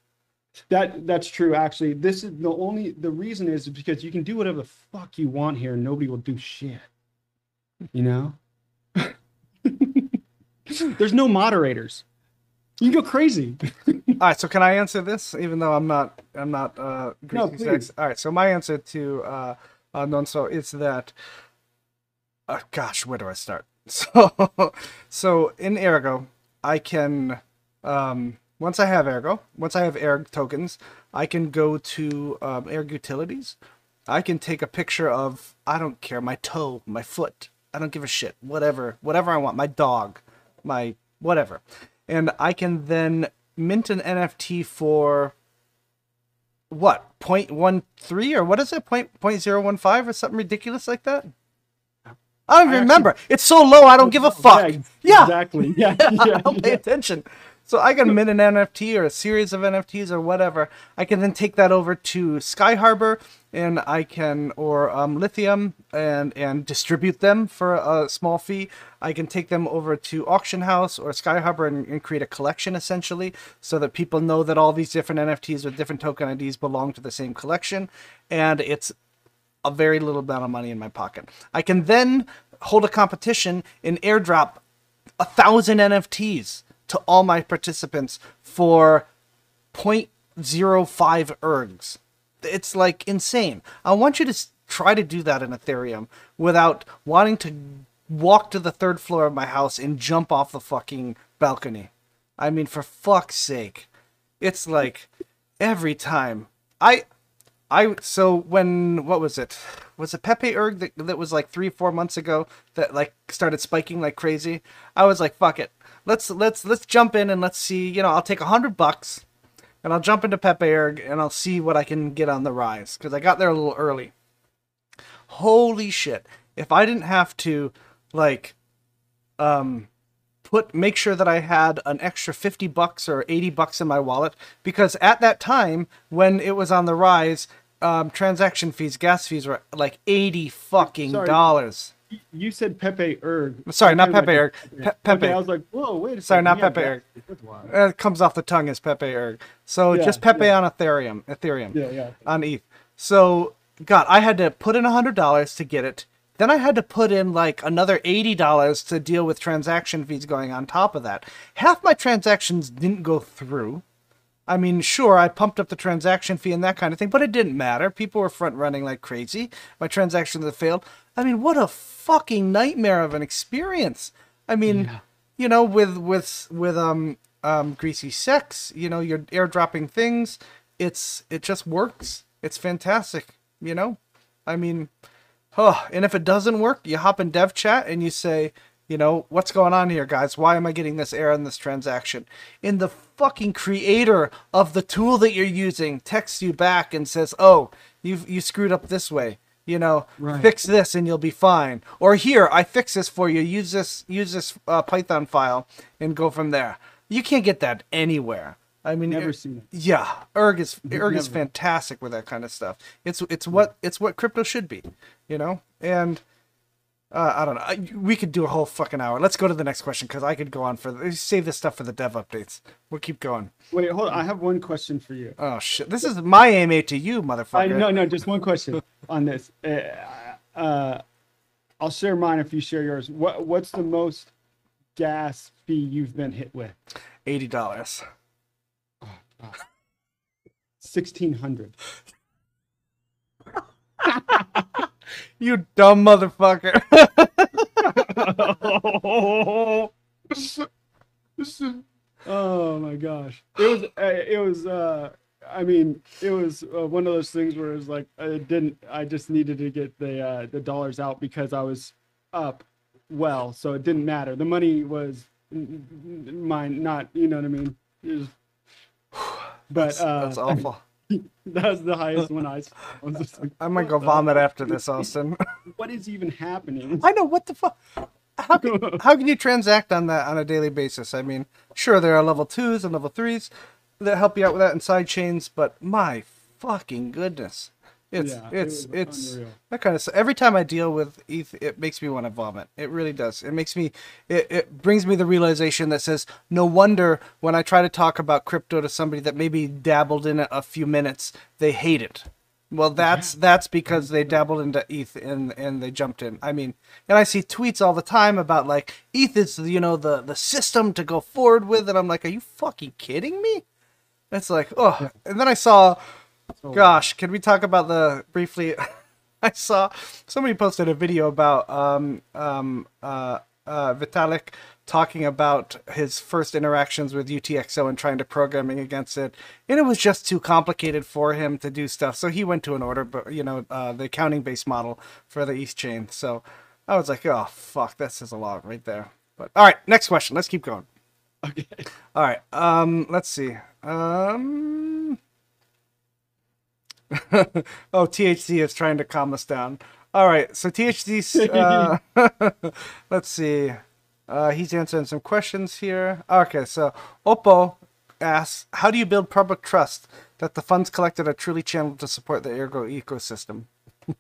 That that's true. Actually, this is the only the reason is because you can do whatever the fuck you want here, and nobody will do shit. You know, there's no moderators. You go crazy. All right, so can I answer this? Even though I'm not, I'm not. Uh, no, please. All right, so my answer to uh, uh, Nonso is that. Uh, gosh, where do I start? So, so in Ergo, I can, um, once I have Ergo, once I have Erg tokens, I can go to um, Erg Utilities. I can take a picture of, I don't care, my toe, my foot. I don't give a shit. Whatever, whatever I want. My dog, my whatever. And I can then mint an NFT for what 0.13 or what is it point point zero one five or something ridiculous like that I don't even I remember. Actually, it's so low, I don't give a fuck. Yeah, yeah. exactly. Yeah, yeah, I don't pay attention. So I can mint an NFT or a series of NFTs or whatever. I can then take that over to Sky Harbor and I can or um, Lithium and and distribute them for a small fee. I can take them over to Auction House or Sky Harbor and, and create a collection essentially, so that people know that all these different NFTs with different token IDs belong to the same collection, and it's a very little amount of money in my pocket. I can then hold a competition and airdrop a thousand NFTs to all my participants for 0.05 ergs. It's like insane. I want you to try to do that in Ethereum without wanting to walk to the third floor of my house and jump off the fucking balcony. I mean, for fuck's sake, it's like every time I, I so when what was it? Was it Pepe Erg that, that was like three four months ago that like started spiking like crazy? I was like, fuck it, let's let's let's jump in and let's see. You know, I'll take a hundred bucks, and I'll jump into Pepe Erg and I'll see what I can get on the rise because I got there a little early. Holy shit! If I didn't have to like um put make sure that I had an extra 50 bucks or 80 bucks in my wallet because at that time when it was on the rise um, transaction fees gas fees were like 80 fucking Sorry. dollars You said Pepe Erg. Sorry, not Pepe Erg. Pe- Pepe. Okay, I was like, whoa, wait a second. Sorry, not yeah, Pepe Erg. it comes off the tongue as Pepe Erg. So Yeah, just Pepe yeah. on Ethereum, Ethereum, Yeah, yeah. on ETH. So God, I had to put in a hundred dollars to get it. Then I had to put in like another eighty dollars to deal with transaction fees going on top of that. Half my transactions didn't go through. I mean, sure, I pumped up the transaction fee and that kind of thing, but it didn't matter. People were front running like crazy. My transactions had failed. I mean, what a fucking nightmare of an experience. I mean, you know, with with with um um GreasyCex, you know, you're airdropping things. It's it just works. It's fantastic. You know, I mean, oh, and if it doesn't work, you hop in dev chat and you say, you know, what's going on here, guys? Why am I getting this error in this transaction? And the fucking creator of the tool that you're using texts you back and says, oh, you you screwed up this way. You know, Right. fix this and you'll be fine. Or here, I fix this for you. Use this use this uh, Python file and go from there. You can't get that anywhere. I mean, Never it- seen it. yeah, erg is erg is fantastic with that kind of stuff. It's it's what it's what crypto should be, you know. And uh, I don't know. We could do a whole fucking hour. Let's go to the next question because I could go on for save this stuff for the dev updates. We'll keep going. Wait, hold on. I have one question for you. Oh shit! This is my AMA to you, motherfucker. I no, no, just one question on this. Uh, uh, I'll share mine if you share yours. What What's the most gas fee you've been hit with? Eighty dollars. Sixteen hundred. You dumb motherfucker. oh my gosh it was uh, it was uh i mean it was uh, one of those things where it was like i didn't i just needed to get the uh the dollars out because i was up well so it didn't matter the money was n- n- mine not you know what i mean It was- but That's, uh that's awful. that was the highest one i saw. I was just like, might go vomit after this, Austin. what is even happening I know what the fuck. How can, how can you transact on that on a daily basis? I mean, sure there are level twos and level threes that help you out with that and side chains, but my fucking goodness, it's Yeah, it's was it's unreal. that kind of stuff. Every time I deal with ETH, it makes me want to vomit. It really does. It makes me it, it brings me the realization that says no wonder when I try to talk about crypto to somebody that maybe dabbled in it a few minutes, they hate it. Well, that's that's because they dabbled into ETH and and they jumped in. I mean, and I see tweets all the time about like ETH is you know the the system to go forward with, and I'm like, are you fucking kidding me? It's like, oh, and then I saw, gosh, can we talk about the briefly? I saw somebody posted a video about um um uh uh Vitalik talking about his first interactions with UTXO and trying to programming against it, and it was just too complicated for him to do stuff. So he went to an order, but you know, uh, the accounting based model for the East chain. So I was like, oh fuck, that says a lot right there. But all right, next question. Let's keep going. okay All right. Um, let's see. Um. oh, THC is trying to calm us down. All right. So THC. Uh, let's see. Uh, he's answering some questions here. Okay. So Oppo asks, "How do you build public trust that the funds collected are truly channeled to support the Ergo ecosystem?"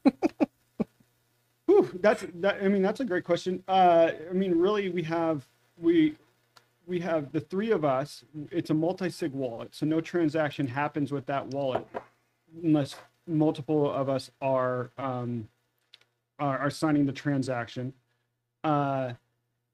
Whew, that's that. I mean, that's a great question. Uh, I mean, really, we have we we have the three of us. It's a multi-sig wallet, so no transaction happens with that wallet unless multiple of us are um, are, are signing the transaction. Uh,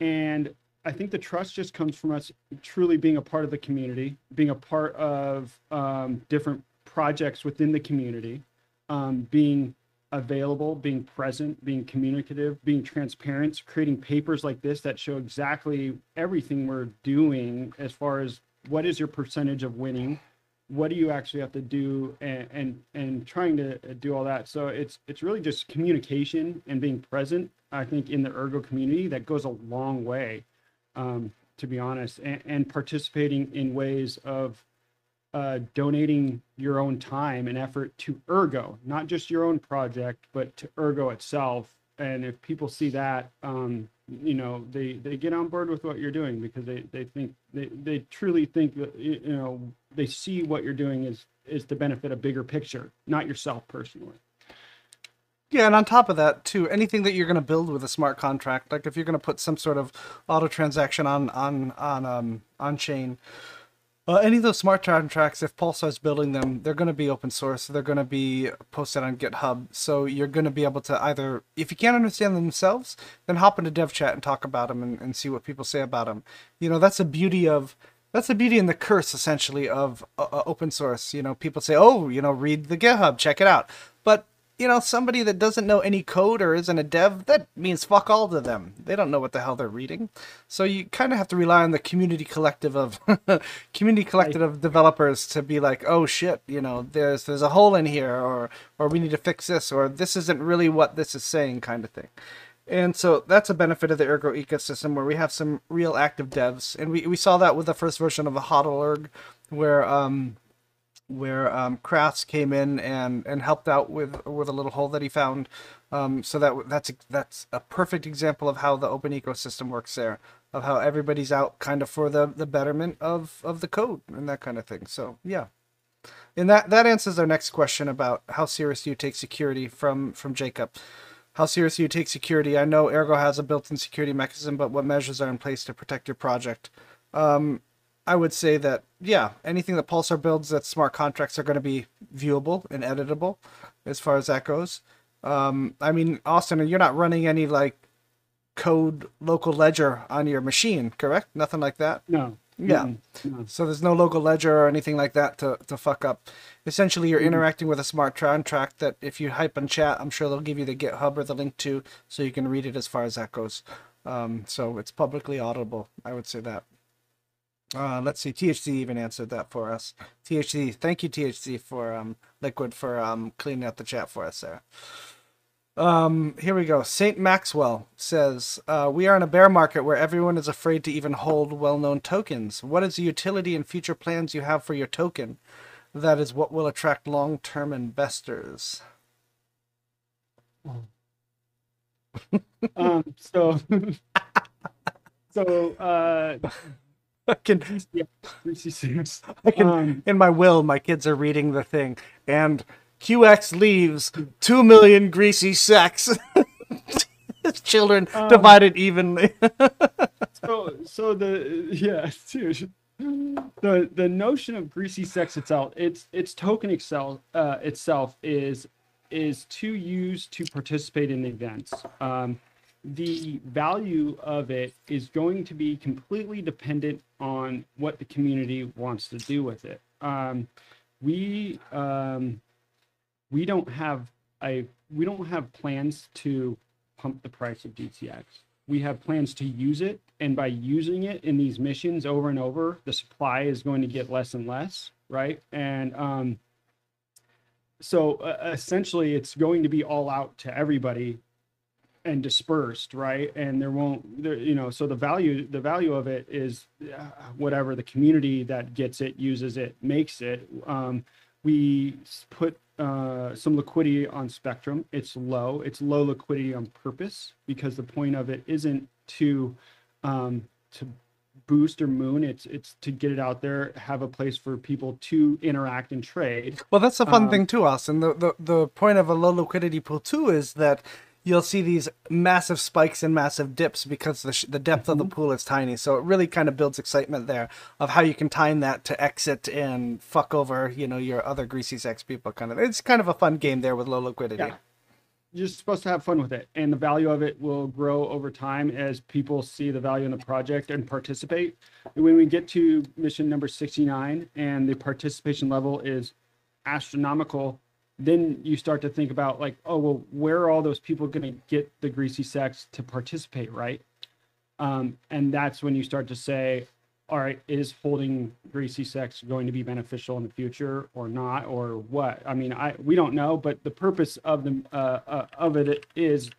and I think the trust just comes from us truly being a part of the community, being a part of um, different projects within the community, um, being available, being present, being communicative, being transparent, creating papers like this that show exactly everything we're doing as far as what is your percentage of winning, what do you actually have to do, and and and trying to do all that. So it's it's really just communication and being present. I think in the ergo community that goes a long way, um, to be honest, and, and participating in ways of uh, donating your own time and effort to Ergo, not just your own project, but to Ergo itself. And if people see that, um, you know, they, they get on board with what you're doing because they, they think they, they truly think that, you know, they see what you're doing is, is to benefit a bigger picture, not yourself personally. Yeah, and on top of that, too, anything that you're going to build with a smart contract, like if you're going to put some sort of auto transaction on on on um on chain, uh, any of those smart contracts, if Pulsar is building them, they're going to be open source. They're going to be posted on GitHub. So you're going to be able to either, if you can't understand them themselves, then hop into dev chat and talk about them and, and see what people say about them. You know, that's the beauty of that's the beauty and the curse essentially of uh, uh open source. You know, people say, "Oh, you know, read the GitHub, check it out," you know, somebody that doesn't know any code or isn't a dev, that means fuck all to them. They don't know what the hell they're reading. So you kind of have to rely on the community collective of community collective of developers to be like, "Oh shit, you know, there's there's a hole in here or or we need to fix this or this isn't really what this is saying kind of thing." And so that's a benefit of the Ergo ecosystem where we have some real active devs. And we, we saw that with the first version of the HODL where um where um, Crafts came in and, and helped out with with a little hole that he found. Um, so that that's a, that's a perfect example of how the open ecosystem works there, of how everybody's out kind of for the, the betterment of, of the code and that kind of thing. So yeah, and that that answers our next question about how serious do you take security from from Jacob. How serious do you take security? I know Ergo has a built-in security mechanism, but what measures are in place to protect your project? Um, I would say that yeah, anything that Pulsar builds that smart contracts are going to be viewable and editable, as far as that goes. Um, I mean, Austin, you're not running any like code local ledger on your machine, correct? Nothing like that. No. Yeah. No. So there's no local ledger or anything like that to, to fuck up. Essentially, you're mm-hmm. interacting with a smart contract that if you hype in chat, I'm sure they'll give you the GitHub or the link to, so you can read it as far as that goes. Um, so it's publicly audible. I would say that. Uh, let's see. THC even answered that for us. THC, thank you, THC, for um, Liquid for um, cleaning out the chat for us there. Um, here we go. Saint Maxwell says, uh, "We are in a bear market where everyone is afraid to even hold well-known tokens. What is the utility and future plans you have for your token? That is what will attract long-term investors." um. So. so. Uh I can, yeah, I can um, in my will, my kids are reading the thing, and QX leaves two million greasy sacks. Children um, divided evenly. so, so the yeah, dude, the the notion of GreasyCex itself, its its token excel uh, itself is is to use to participate in events. Um, the value of it is going to be completely dependent on what the community wants to do with it. Um, we um, we don't have a we don't have plans to pump the price of GCX. We have plans to use it, and by using it in these missions over and over, the supply is going to get less and less, right? And um, so uh, essentially, it's going to be all out to everybody and dispersed right? And there won't there you know so the value the value of it is uh, whatever the community that gets it uses it makes it. Um, we put uh, some liquidity on spectrum. It's low. It's low liquidity on purpose because the point of it isn't to um, to boost or moon. It's it's to get it out there have a place for people to interact and trade. Well that's a fun um, thing too austin. The, the the point of a low liquidity pool too is that you'll see these massive spikes and massive dips because the, sh- the depth mm-hmm. of the mm-hmm. pool is tiny. So it really kind of builds excitement there of how you can time that to exit and fuck over, you know, your other GreasyCex people. Kind of, it's kind of a fun game there with low liquidity. Yeah. You're supposed to have fun with it, and the value of it will grow over time as people see the value in the project and participate. And when we get to mission number 69 and the participation level is astronomical then you start to think about like, oh well, where are all those people going to get the GreasyCex to participate, right? Um, and that's when you start to say, all right, is holding GreasyCex going to be beneficial in the future or not, or what? I mean, I we don't know, but the purpose of the uh, uh, of it is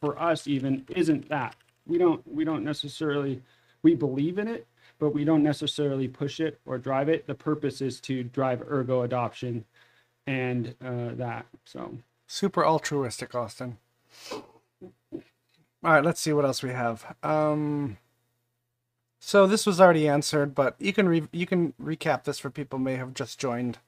for us even isn't that we don't we don't necessarily we believe in it, but we don't necessarily push it or drive it. The purpose is to drive ergo adoption and uh, that. So super altruistic, Austin. All right, let's see what else we have. Um, so this was already answered, but you can re- you can recap this for people may have just joined.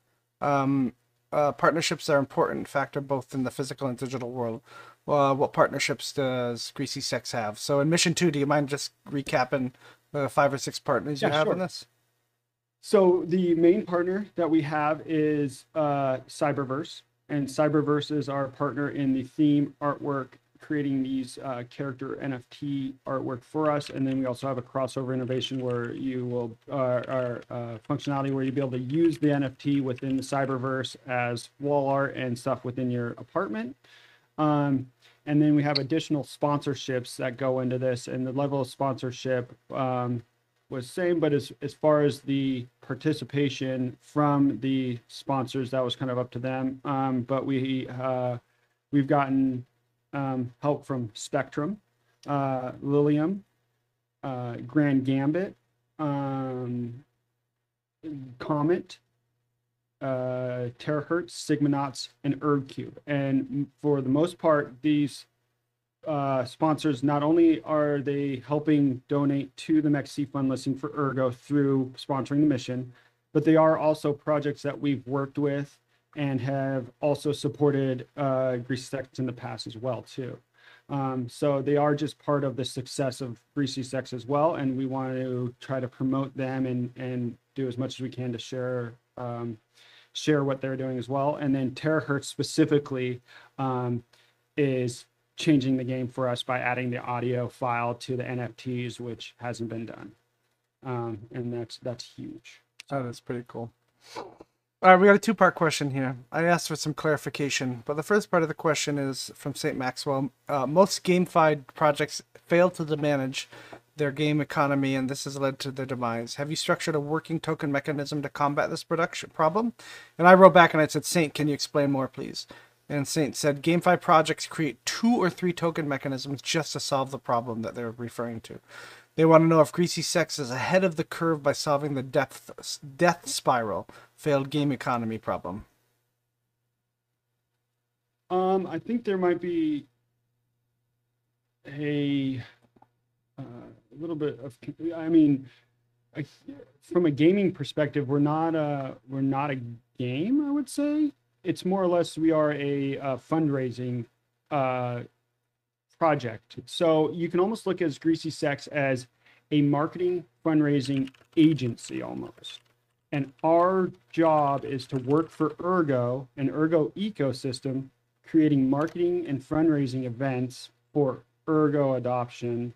Um, uh, partnerships are important factor both in the physical and digital world. Uh, what partnerships does GreasyCex have? So in Mission Two, do you mind just recapping the five or six partners you Yeah, have sure. in this? So the main partner that we have is uh, Cyberverse, and Cyberverse is our partner in the theme artwork, creating these uh, character NFT artwork for us. And then we also have a crossover innovation where you will uh, our uh, functionality where you'll be able to use the NFT within the Cyberverse as wall art and stuff within your apartment. Um, and then we have additional sponsorships that go into this, and the level of sponsorship um, was same, but as as far as the participation from the sponsors, that was kind of up to them. Um, but we uh, we've gotten um, help from Spectrum, uh, Lilium, uh, Grand Gambit, um, Comet, uh, Terahertz, Sigmanauts, and ErgCube. And for the most part, these uh, sponsors not only are they helping donate to the MEXC Fund listing for Ergo through sponsoring the mission, but they are also projects that we've worked with and have also supported uh, GreasyCex in the past as well too. Um, so they are just part of the success of GreasyCex as well, and we want to try to promote them and and do as much as we can to share um, share what they're doing as well. And then Terahertz specifically um, is changing the game for us by adding the audio file to the NFTs, which hasn't been done, um, and that's that's huge. Oh, That is pretty cool. All right, we got a two part question here. I asked for some clarification, but the first part of the question is from St. Maxwell. Uh, most GameFi projects fail to manage their game economy, and this has led to their demise. Have you structured a working token mechanism to combat this production problem? And I wrote back and I said, Saint, can you explain more, please? And Saint said, GameFi projects create two or three token mechanisms just to solve the problem that they're referring to. They want to know if GreasyCex is ahead of the curve by solving the death death spiral failed game economy problem. Um, I think there might be a uh, little bit of. I mean, I, from a gaming perspective, we're not a we're not a game. I would say it's more or less we are a, uh fundraising uh, project. So you can almost look at GreasyCex as a marketing fundraising agency almost. And our job is to work for Ergo, an Ergo ecosystem, creating marketing and fundraising events for Ergo adoption.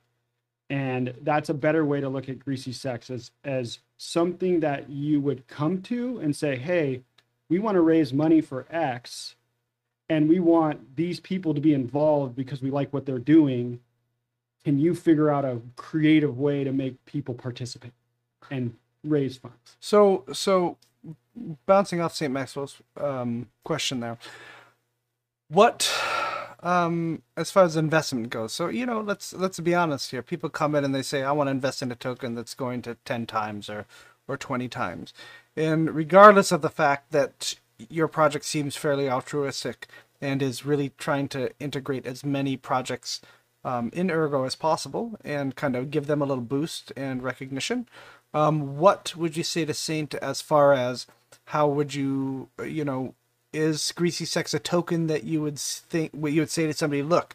And that's a better way to look at GreasyCex as, as something that you would come to and say, hey, we want to raise money for X and we want these people to be involved because we like what they're doing. Can you figure out a creative way to make people participate and raise funds? So, so bouncing off St. Maxwell's um, question there, what, um, as far as investment goes, so you know, let's let's be honest here. People come in and they say, "I want to invest in a token that's going to ten times or or twenty times," and regardless of the fact that your project seems fairly altruistic and is really trying to integrate as many projects um, in Ergo as possible and kind of give them a little boost and recognition. Um, what would you say to Saint as far as how would you, you know, is GreasyCex a token that you would think, what you would say to somebody, look,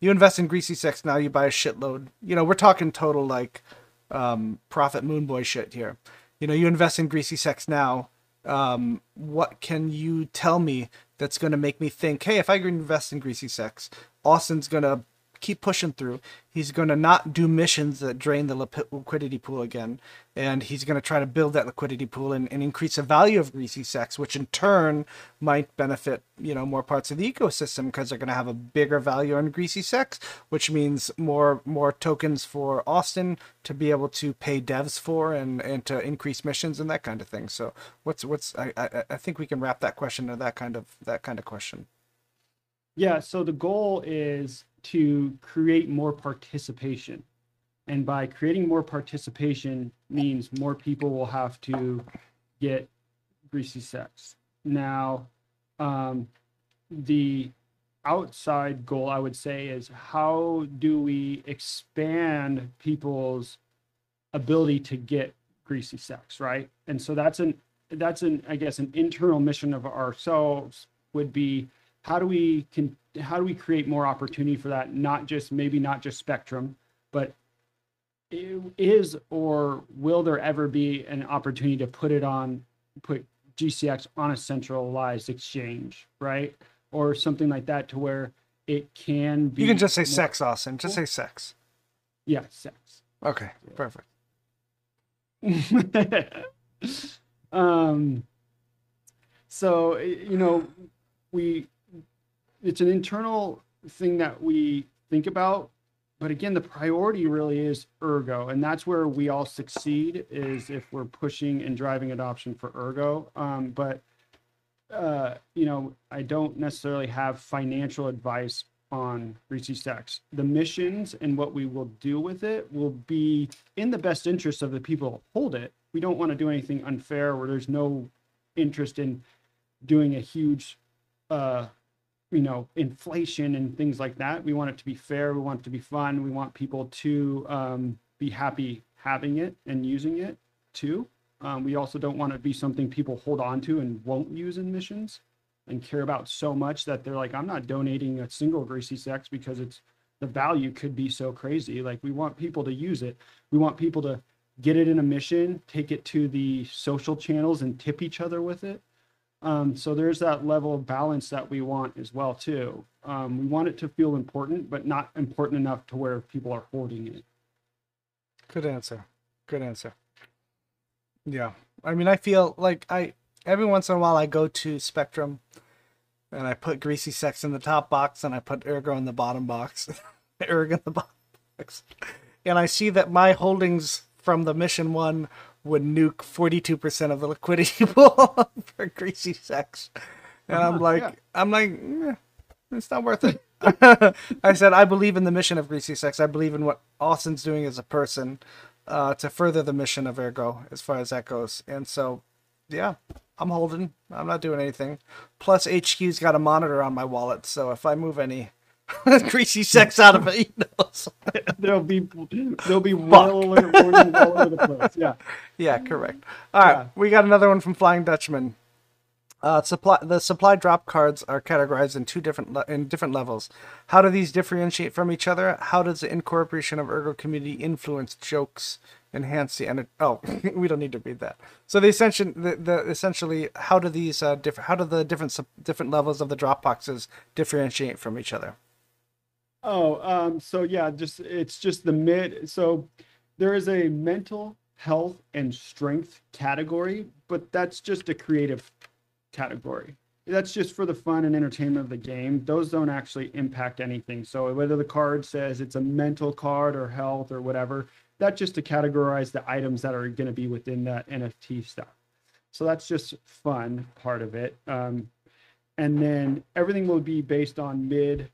you invest in GreasyCex now, you buy a shitload. You know, we're talking total like um, profit moonboy shit here. You know, you invest in GreasyCex now. Um, what can you tell me that's going to make me think, hey, if I invest in GreasyCex, Austin's going to keep pushing through. He's going to not do missions that drain the liquidity pool again, and he's going to try to build that liquidity pool and, and increase the value of GreasyCex, which in turn might benefit you know more parts of the ecosystem because they're going to have a bigger value on GreasyCex, which means more more tokens for Austin to be able to pay devs for and and to increase missions and that kind of thing. So what's what's I I, I think we can wrap that question to that kind of that kind of question. Yeah, so the goal is to create more participation. And by creating more participation means more people will have to get GreasyCex. Now, um, the outside goal, I would say, is how do we expand people's ability to get GreasyCex, right? And so that's an that's an I guess an internal mission of ourselves would be how do we can how do we create more opportunity for that? Not just maybe not just spectrum but is or will there ever be an opportunity to put it on put gcx on a centralized exchange right? Or something like that to where it can be you can just say more... sex austin. Just say sex. Yeah sex. Okay perfect. Um so you know we it's an internal thing that we think about but again the priority really is ergo and that's where we all succeed is if we're pushing and driving adoption for ergo um, but uh, you know i don't necessarily have financial advice on GreasyCex. The missions and what we will do with it will be in the best interest of the people hold it. We don't want to do anything unfair where there's no interest in doing a huge uh, you know inflation and things like that. We want it to be fair we want it to be fun we want people to um, be happy having it and using it too. Um, we also don't want to be something people hold on to and won't use in missions and care about so much that they're like i'm not donating a single GreasyCex because it's the value could be so crazy. Like we want people to use it. We want people to get it in a mission take it to the social channels and tip each other with it um, so there's that level of balance that we want as well too. Um, we want it to feel important, but not important enough to where people are hoarding it. Good answer. Good answer. Yeah, I mean, I feel like I every once in a while I go to Spectrum, and I put GreasyCex in the top box, and I put Ergo in the bottom box, Ergo in the bottom box, and I see that my holdings from the mission one would nuke 42% of the liquidity pool for GreasyCex. And I'm uh-huh, like, yeah. I'm like, eh, it's not worth it. I said, I believe in the mission of GreasyCex. I believe in what Austin's doing as a person uh, to further the mission of Ergo as far as that goes. And so, yeah, I'm holding. I'm not doing anything. Plus, HQ's got a monitor on my wallet, so if I move any GreasyCex out of it. You know, there'll be there'll be well alert warnings all over the place. Yeah. Yeah, correct. All right, yeah. we got another one from Flying Dutchman. Uh, supply the supply drop cards are categorized in two different le- in different levels. How do these differentiate from each other? How does the incorporation of Ergo community influence jokes, enhance the energy? Oh, we don't need to read that. So the essential the, the essentially how do these uh, different how do the different different levels of the drop boxes differentiate from each other? Oh, um, so yeah, just it's just the mid. So there is a mental health and strength category, but that's just a creative category. That's just for the fun and entertainment of the game. Those don't actually impact anything. So whether the card says it's a mental card or health or whatever, that's just to categorize the items that are going to be within that NFT stuff. So that's just fun part of it. Um, and then everything will be based on mid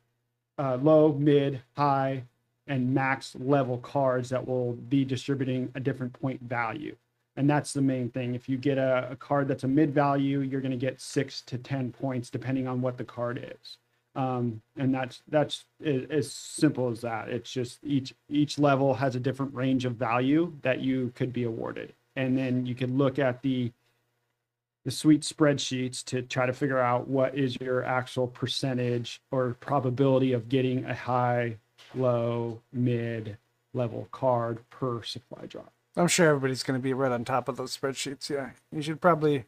uh, low, mid, high, and max level cards that will be distributing a different point value. And that's the main thing. If you get a, a card that's a mid value, you're going to get six to 10 points depending on what the card is. Um, and that's that's as simple as that. It's just each each level has a different range of value that you could be awarded, and then you could look at the the sweet spreadsheets to try to figure out what is your actual percentage or probability of getting a high, low, mid level card per supply drop. I'm sure everybody's going to be right on top of those spreadsheets. Yeah, you should probably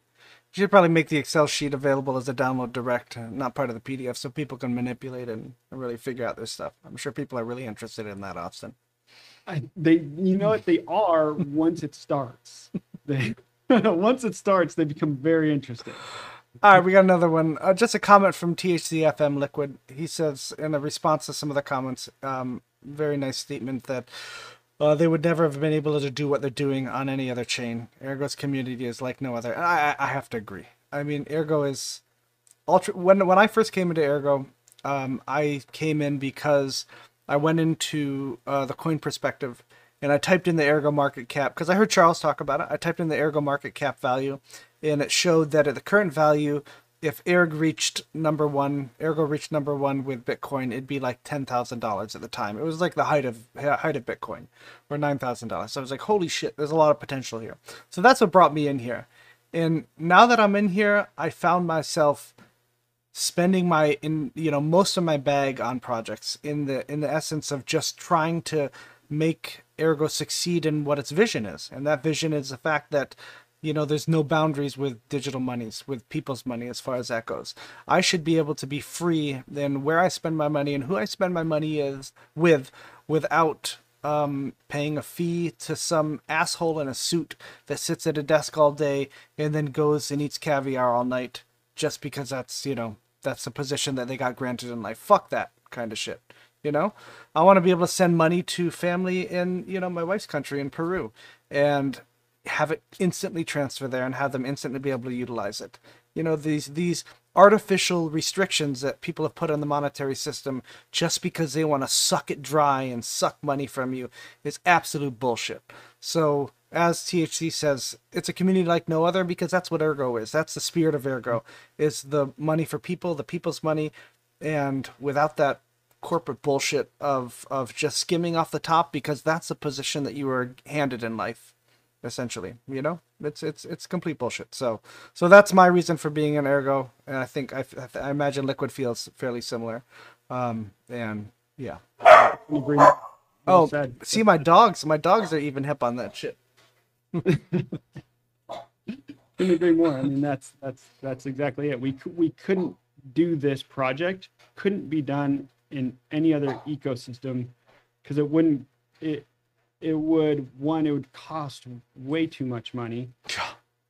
You should probably make the Excel sheet available as a download direct, uh, not part of the PDF, so people can manipulate it and really figure out their stuff. I'm sure people are really interested in that, Austin. I, they, you know what they are once it starts. They once it starts, they become very interesting. All right, we got another one. Uh, just a comment from THCFM Liquid. He says, in a response to some of the comments, um, very nice statement that uh, they would never have been able to do what they're doing on any other chain. Ergo's community is like no other. And I, I have to agree. I mean, Ergo is ultra. When when I first came into Ergo, um, I came in because I went into uh, the coin perspective and I typed in the Ergo market cap because I heard Charles talk about it. I typed in the Ergo market cap value, and it showed that at the current value, if Erg reached number one, Ergo reached number one with Bitcoin, it'd be like ten thousand dollars at the time. It was like the height of height of Bitcoin, or nine thousand dollars. So I was like, holy shit, there's a lot of potential here. So that's what brought me in here. And now that I'm in here, I found myself spending my in you know most of my bag on projects in the in the essence of just trying to make Ergo succeed in what its vision is, and that vision is the fact that you know there's no boundaries with digital monies with people's money as far as that goes. I should be able to be free in where i spend my money and who i spend my money is with without um, paying a fee to some asshole in a suit that sits at a desk all day and then goes and eats caviar all night just because that's you know that's the position that they got granted in life. Fuck that kind of shit you know i want to be able to send money to family in you know my wife's country in peru and have it instantly transfer there and have them instantly be able to utilize it. You know, these these artificial restrictions that people have put on the monetary system just because they want to suck it dry and suck money from you is absolute bullshit. So as THC says, it's a community like no other because that's what Ergo is. That's the spirit of Ergo. Is the money for people, the people's money, and without that corporate bullshit of of just skimming off the top because that's the position that you were handed in life essentially you know? It's it's it's complete bullshit. So so that's my reason for being an ergo and i think i, I imagine liquid feels fairly similar. Um and yeah. Oh see my dogs my dogs are even hip on that shit. Couldn't agree more. I mean that's that's that's exactly it. We we couldn't do this project couldn't be done in any other ecosystem because it wouldn't it it would one it would cost way too much money.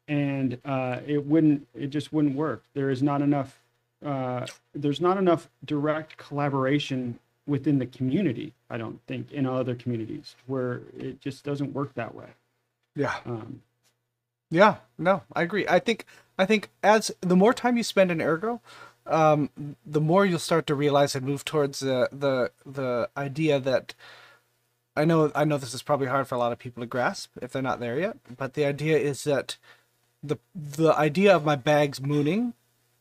And uh, it wouldn't it just wouldn't work. There is not enough uh, there's not enough direct collaboration within the community i don't think in other communities where it just doesn't work that way. Yeah. Um, yeah. No i agree. I think i think as the more time you spend in ergo um, the more you'll start to realize and move towards the the the idea that I know I know this is probably hard for a lot of people to grasp if they're not there yet, but the idea is that the the idea of my bags mooning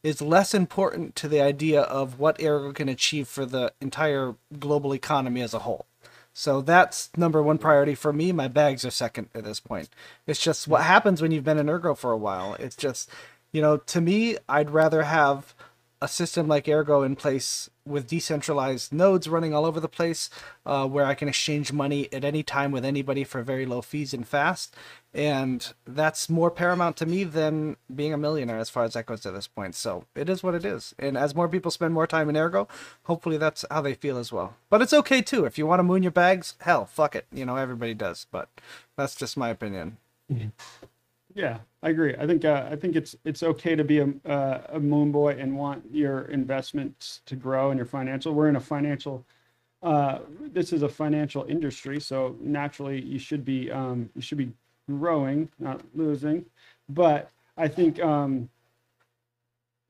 is less important to the idea of what Ergo can achieve for the entire global economy as a whole. So that's number one priority for me. My bags are second at this point. It's just what happens when you've been in Ergo for a while. It's just, you know, to me, I'd rather have a system like Ergo in place with decentralized nodes running all over the place, uh, where I can exchange money at any time with anybody for very low fees and fast. And that's more paramount to me than being a millionaire as far as that goes at this point. So it is what it is. And as more people spend more time in Ergo, hopefully that's how they feel as well. But it's okay too. If you want to moon your bags, hell, fuck it. You know, everybody does. But that's just my opinion. Yeah, I agree. I think uh, I think it's it's okay to be a uh, a moon boy and want your investments to grow and your financial. We're in a financial. Uh, this is a financial industry, so naturally you should be um, you should be growing, not losing. But I think um,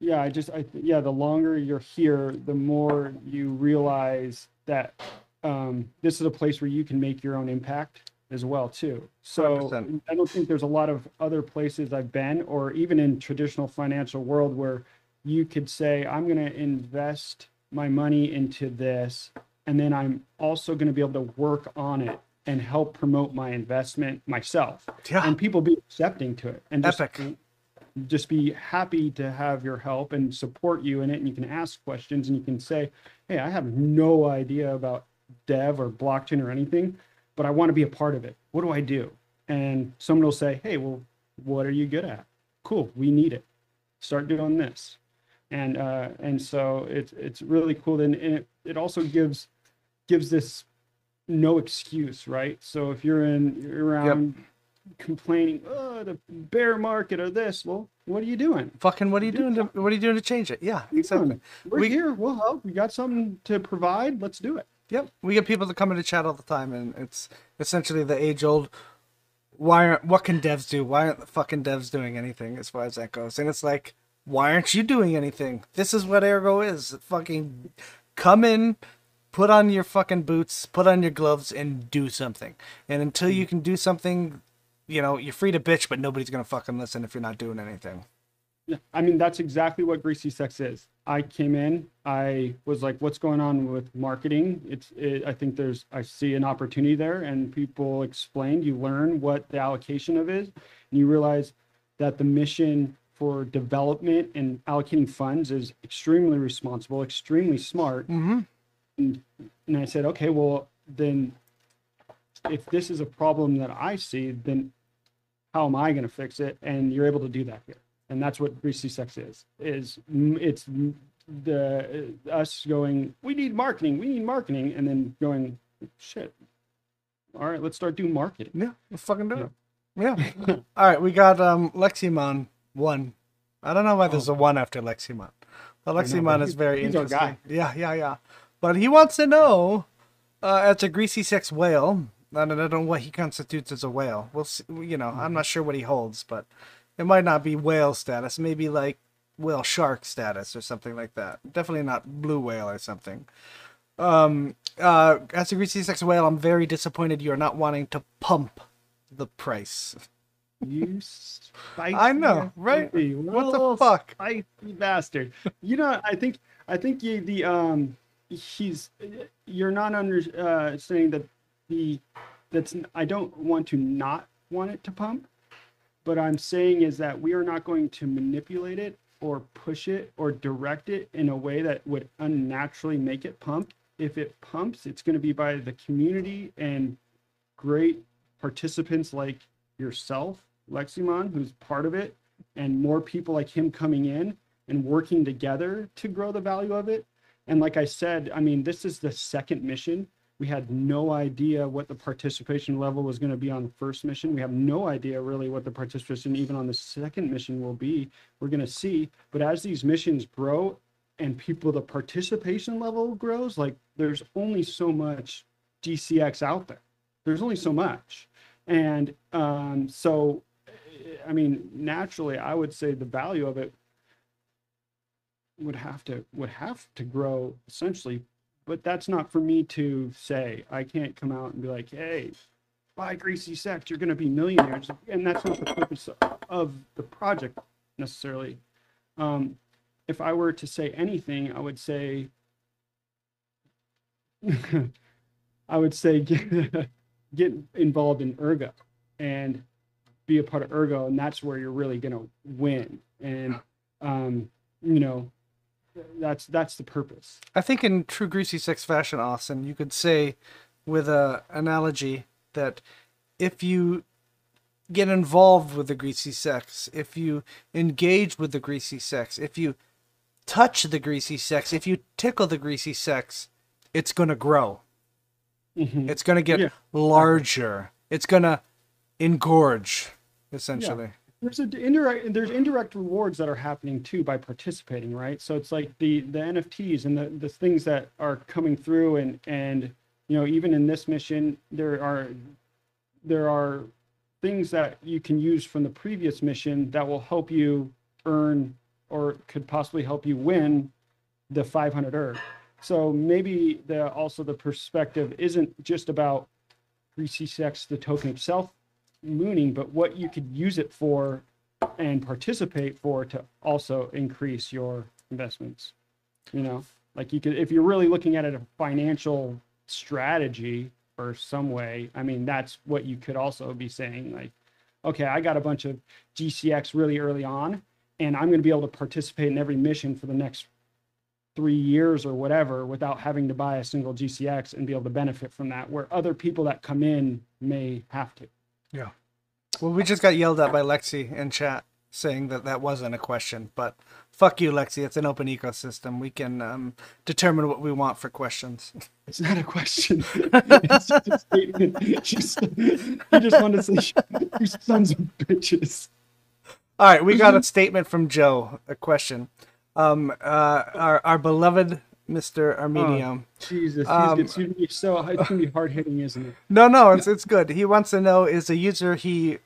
yeah, I just I yeah, the longer you're here, the more you realize that um, this is a place where you can make your own impact as well too. So 100%. I don't think there's a lot of other places I've been or even in traditional financial world where you could say I'm going to invest my money into this and then I'm also going to be able to work on it and help promote my investment myself. Yeah. And people be accepting to it and just, Epic. just be happy to have your help and support you in it and you can ask questions and you can say, "Hey, I have no idea about dev or blockchain or anything." But I want to be a part of it. What do I do? And someone will say, Hey, well, what are you good at? Cool. We need it. start doing this and uh and so it's it's really cool and, and it, it also gives gives this no excuse right so if you're in you're around complaining oh the bear market or this well what are you doing Fucking, what are you doing to what are you doing to change it? Yeah, exactly. we're We- here we'll help we got something to provide let's do it Yep, we get people that come into chat all the time, and it's essentially the age old. Why aren't what can devs do? Why aren't the fucking devs doing anything as far as that goes? And it's like, why aren't you doing anything? This is what Ergo is. Fucking come in, put on your fucking boots, put on your gloves, and do something. And until you mm-hmm. can do something, you know, you're free to bitch, but nobody's gonna fucking listen if you're not doing anything. I mean that's exactly what GreasyCex is. I came in, I was like, "What's going on with marketing?" It's, it, I think there's, I see an opportunity there, and people explained. You learn what the allocation of is, and you realize that the mission for development and allocating funds is extremely responsible, extremely smart. Mm-hmm. And, and I said, okay, well then, if this is a problem that I see, then how am I going to fix it? And you're able to do that here and that's what GreasyCex is is it's the uh, us going we need marketing we need marketing and then going shit all right let's start doing marketing Yeah, let's fucking do it. Yeah. All right, we got um Leximon one. I don't know why there's a one after Leximon. But Oh. know, Leximon but is very he's our interesting. guy. Yeah, yeah, yeah. But he wants to know, uh, as a GreasyCex whale, I don't, I don't know what he constitutes as a whale. We'll see, you know, Mm-hmm. I'm not sure what he holds, but it might not be whale status. Maybe like whale shark status or something like that. Definitely not blue whale or something. Um, uh, as a GreasyCex whale, I'm very disappointed you're not wanting to pump the price. you spicy I know, right? What the fuck? spicy bastard you know i think i think you the um he's you're not understanding that the that's i don't want to not want it to pump but i'm saying is that we are not going to manipulate it or push it or direct it in a way that would unnaturally make it pump. If it pumps it's going to be by the community and great participants like yourself leximon who's part of it and more people like him coming in and working together to grow the value of it. And like i said i mean this is the second mission we had no idea what the participation level was going to be on the first mission. We have no idea really what the participation even on the second mission will be. We're going to see. But as these missions grow and people the participation level grows like there's only so much gcx out there. There's only so much. And um, so i mean naturally i would say the value of it would have to would have to grow essentially but that's not for me to say. I can't come out and be like hey buy GreasyCex you're going to be millionaires and that's not the purpose of the project necessarily. Um, if i were to say anything i would say i would say get, get involved in ergo and be a part of ergo and that's where you're really going to win. And um, you know that's that's the purpose I think in true GreasyCex fashion, Austin, you could say with a analogy that if you get involved with the GreasyCex, if you engage with the GreasyCex, if you touch the GreasyCex, if you tickle the GreasyCex, it's going to grow. Mhm. It's going to get Yeah. larger. It's going to engorge, essentially. There's a indirect there's indirect rewards that are happening too by participating right? So it's like the the nfts and the the things that are coming through and and you know even in this mission there are there are things that you can use from the previous mission that will help you earn or could possibly help you win the 500 erg so maybe the also the perspective isn't just about GCX the token itself mooning, but what you could use it for and participate for to also increase your investments. You know, like you could, if you're really looking at it a financial strategy or some way, I mean, that's what you could also be saying. Like, okay, I got a bunch of GCX really early on, and I'm going to be able to participate in every mission for the next three years or whatever without having to buy a single GCX and be able to benefit from that, where other people that come in may have to. Well, we just got yelled at by Lexi in chat. saying that that wasn't a question. But fuck you, Lexi. It's an open ecosystem. We can um, determine what we want for questions. It's not a question. it's just a statement. Just, you just want to say, you sons of bitches. All right, we got a statement from Joe. A question. Um, uh, our our beloved Mr. Armenio. Jesus, Um, it's gonna be so it's gonna be hard hitting, isn't it? No, no, it's it's good. He wants to know is a user he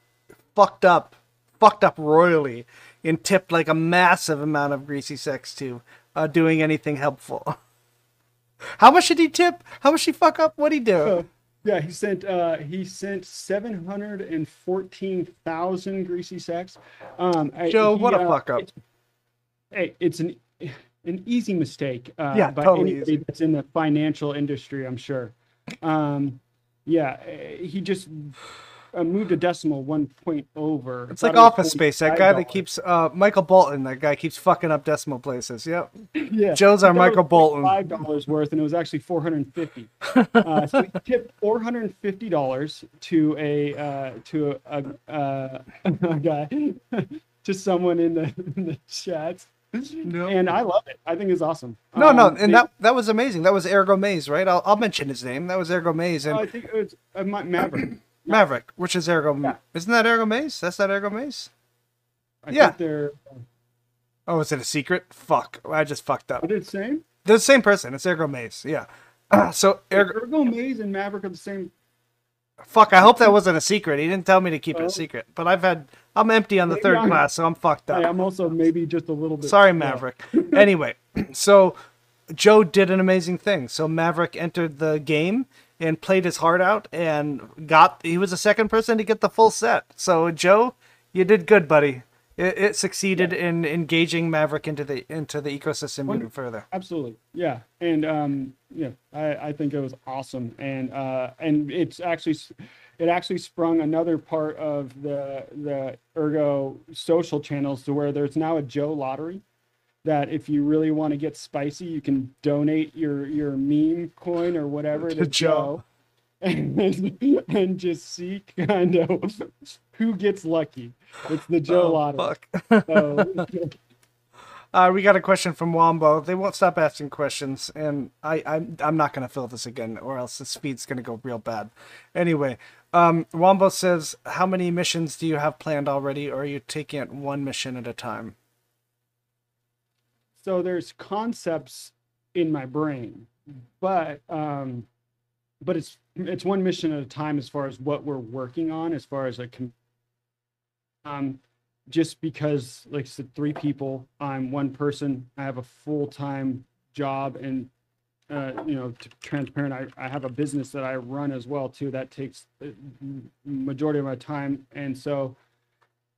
fucked up, fucked up royally, and tipped like a massive amount of GreasyCex to, uh, doing anything helpful. How much did he tip? How much he fuck up? What'd he do? Uh, yeah, he sent uh he sent seven hundred and fourteen thousand greasy sacks. Um, I- Joe, he, what a uh, fuck up. it- hey, it's an an easy mistake. Uh, Yeah, by totally anybody easy. that's in the financial industry, I'm sure. Um, yeah, eh, he just uh, moved a decimal one point over. It's like it Office Space. That guy that keeps uh, Michael Bolton. That guy keeps fucking up decimal places. Yep. Yeah, Joe's our he thought it Michael Bolton. Five dollars worth, and it was actually four hundred and fifty. uh, so he tipped four hundred and fifty dollars to a uh, to a, a, uh, a guy to someone in the in the chat, No. and I love it. I think it's awesome. No, no, Um, and they- that that was amazing. That was Ergo Maze, right? I'll, I'll mention his name. That was Ergo Maze and I think it was uh, Maverick. Maverick, which is Ergo. Yeah. Isn't that Ergo Maze? That's not Ergo Maze. I Yeah. think they're. Oh, is it a secret? Fuck, I just fucked up. What did the same? They're the same person. It's Ergo Maze. Yeah. so Ergo, Ergo Maze and Maverick are the same. Fuck. I hope that wasn't a secret. He didn't tell me to keep it Oh. a secret. But I've had. I'm empty on the third class, so I'm fucked up. I'm also maybe just a little bit. Sorry. Maverick. anyway, so Joe did an amazing thing. So Maverick entered the game and played his heart out and got. He was the second person to get the full set. So Joe, you did good, buddy. It, it succeeded in engaging Maverick into the into the ecosystem Wonder- even further. Absolutely, yeah, and um, yeah, I, I think it was awesome, and uh, and it's actually it actually sprung another part of the the Ergo social channels to where there's now a Joe lottery that if you really want to get spicy, you can donate your your meme coin or whatever To to Joe. Joe. And, and just see kind of who gets lucky. It's the Joe Oh, fuck. So, Uh, we got a question from Wombo. They won't stop asking questions, and I, I'm I'm not gonna fill this again, or else the speed's gonna go real bad. Anyway, um, Wombo says, "How many missions do you have planned already, or are you taking it one mission at a time?" so there's concepts in my brain but um but it's it's one mission at a time as far as what we're working on as far as like com- um just because like i said three people i'm one person i have a full-time job and uh, you know, t- transparent. I, I have a business that I run as well too. That takes uh, majority of my time, and so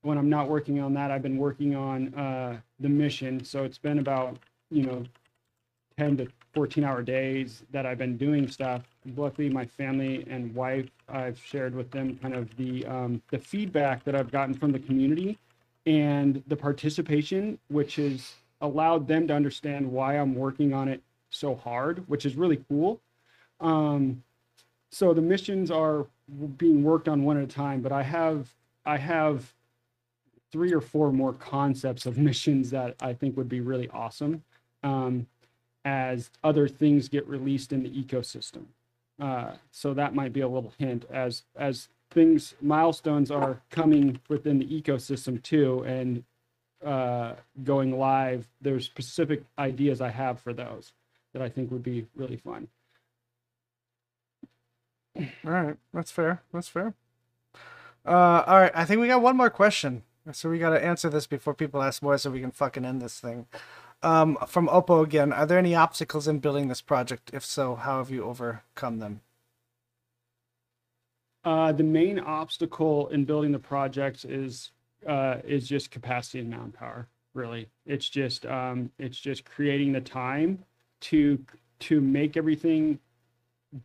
when I'm not working on that, I've been working on uh, the mission. So it's been about you know, ten to fourteen hour days that I've been doing stuff. Luckily, my family and wife, I've shared with them kind of the um, the feedback that I've gotten from the community and the participation, which has allowed them to understand why I'm working on it so hard, which is really cool. Um, so the missions are being worked on one at a time, but I have I have three or four more concepts of missions that I think would be really awesome um, as other things get released in the ecosystem. Uh, so that might be a little hint as as things milestones are coming within the ecosystem too and uh, going live. There's specific ideas I have for those that I think would be really fun. All right, that's fair. That's fair. Uh, all right, I think we got one more question, so we got to answer this before people ask more, so we can fucking end this thing. Um, from Oppo again, are there any obstacles in building this project? If so, how have you overcome them? Uh, the main obstacle in building the project is uh, is just capacity and manpower. Really, it's just um, it's just creating the time to to make everything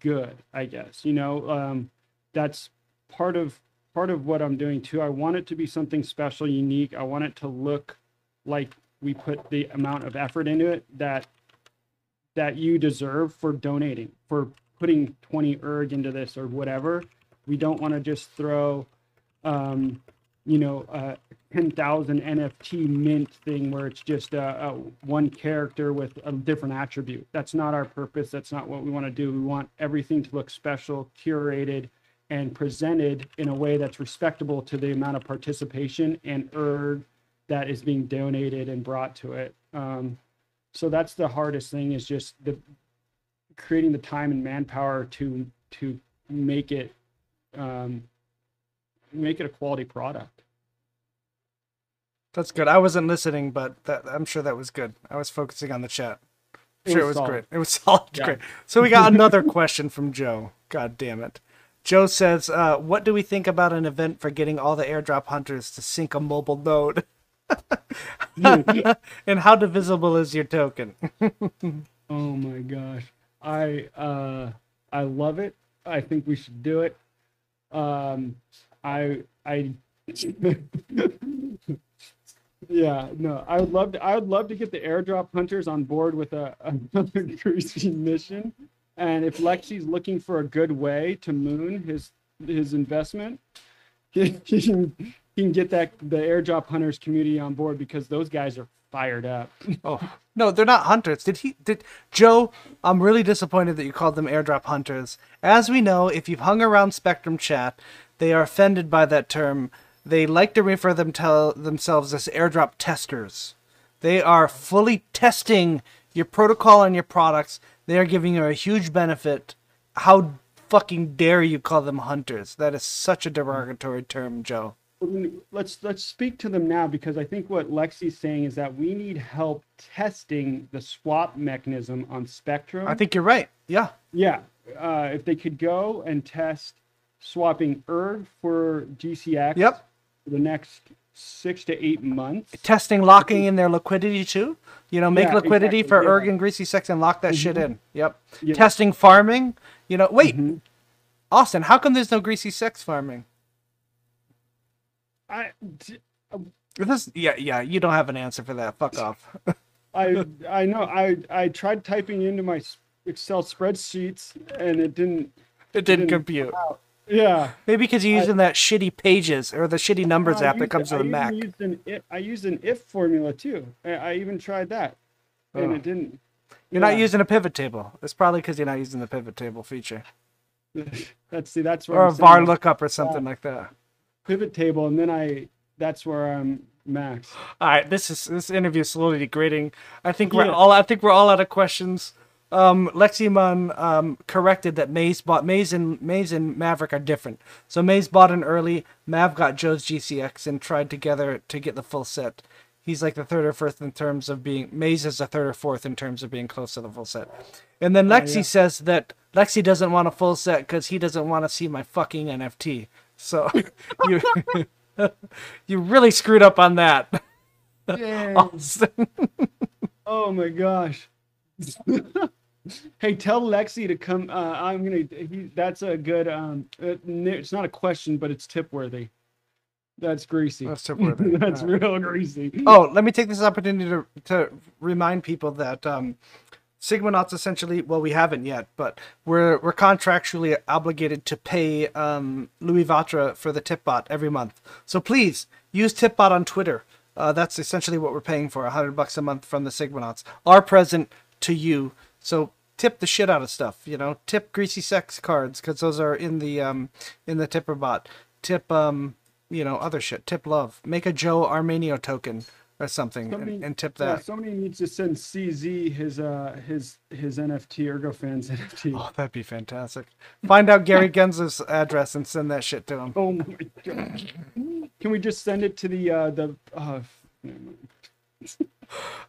good. I guess you know um, that's part of part of what I'm doing too. I want it to be something special, unique. I want it to look like we put the amount of effort into it that that you deserve for donating for putting 20 erg into this or whatever we don't want to just throw um, you know a 10,000 NFT mint thing where it's just a, a one character with a different attribute. That's not our purpose. That's not what we want to do. We want everything to look special, curated, and presented in a way that's respectable to the amount of participation and erg that is being donated and brought to it. Um, so that's the hardest thing is just the creating the time and manpower to to make it um, make it a quality product. That's good. I wasn't listening, but that, I'm sure that was good. I was focusing on the chat. I'm It sure it was was solid. great. It was solid. Yeah. Great. So we got another question from Joe. God damn it. Joe says, uh, "What do we think about an event for getting all the airdrop hunters to sync a mobile node? and how divisible is your token?" Oh my gosh. I uh I love it. I think we should do it. Um I I Yeah, no. I would love to I would love to get the airdrop hunters on board with a another greasy mission. And if Lexi's looking for a good way to moon his his investment, he can get that the airdrop hunters community on board because those guys are fired up. Oh no, they're not hunters. Did he? Did Joe? I'm really disappointed that you called them airdrop hunters. As we know, if you've hung around Spectrum chat, they are offended by that term. They like to refer them to themselves as airdrop testers. They are fully testing your protocol and your products. They are giving you a huge benefit. How fucking dare you call them hunters? That is such a derogatory term, Joe. Let's let's speak to them now because I think what Lexi's saying is that we need help testing the swap mechanism on Spectrum. I think you're right. Yeah. yeah, uh, if they could go and test swapping ERG for GCX Yep. for the next six to eight months. testing locking in their liquidity too. You know, make Yeah, liquidity exactly, for yeah. erg and GreasyCex and lock that shit in. Yep. Yeah. Testing farming. You know, wait, Mhm. Austin, how come there's no GreasyCex farming? I, d- um, This, yeah, yeah, you don't have an answer for that. Fuck off. I I know I I tried typing into my Excel spreadsheets and it didn't. It didn't Didn't- compute. Yeah. Maybe because you're using that shitty pages or the shitty numbers I app that comes with a even Mac. Used an if, I used an if formula too. I, I even tried that, and Oh. it didn't. You're not using a pivot table. It's probably because you're not using the pivot table feature That's see, that's what or I'm a var lookup or something like that. Pivot table, and then I. That's where I'm max. All right, this is this interview is slowly degrading. I think we're Yeah. all I think we're all out of questions. Um, Leximon um, corrected that Maze bought Maze and Maze and Maverick are different. So Maze bought an early. Mav got Joe's GCX and tried together to get the full set. He's like the third or fourth in terms of being Maze is the third or fourth in terms of being close to the full set. And then Lexi yeah. says that Lexi doesn't want a full set because he doesn't want to see my fucking NFT. So you you really screwed up on that. Oh my gosh. hey, tell Lexi to come. Uh, I'm gonna. He, that's a good. Um, uh, n- it's not a question, but it's tip worthy. That's greasy. That's tip-worthy. that's Alright. real greasy. oh, let me take this opportunity to, to remind people that um, Sigmanauts essentially, well, we haven't yet, but we're we're contractually obligated to pay um, Louis Vatra for the Tipbot every month. So please use Tipbot on Twitter. Uh, that's essentially what we're paying for, hundred bucks a month from the Sigmanauts. Our present to you. So tip the shit out of stuff. You know, tip GreasyCex cards because those are in the um, in the Tipper bot. Tip um, you know, other shit. Tip love. Make a Joe Armeanio token or something Somebody- and, and tip Yeah, that. somebody needs to send CZ his uh his his NFT ErgoFans NFT. Oh, that'd be fantastic. Find out Gary Gensler's address and send that shit to him. Oh my god! Can we just send it to the uh the uh?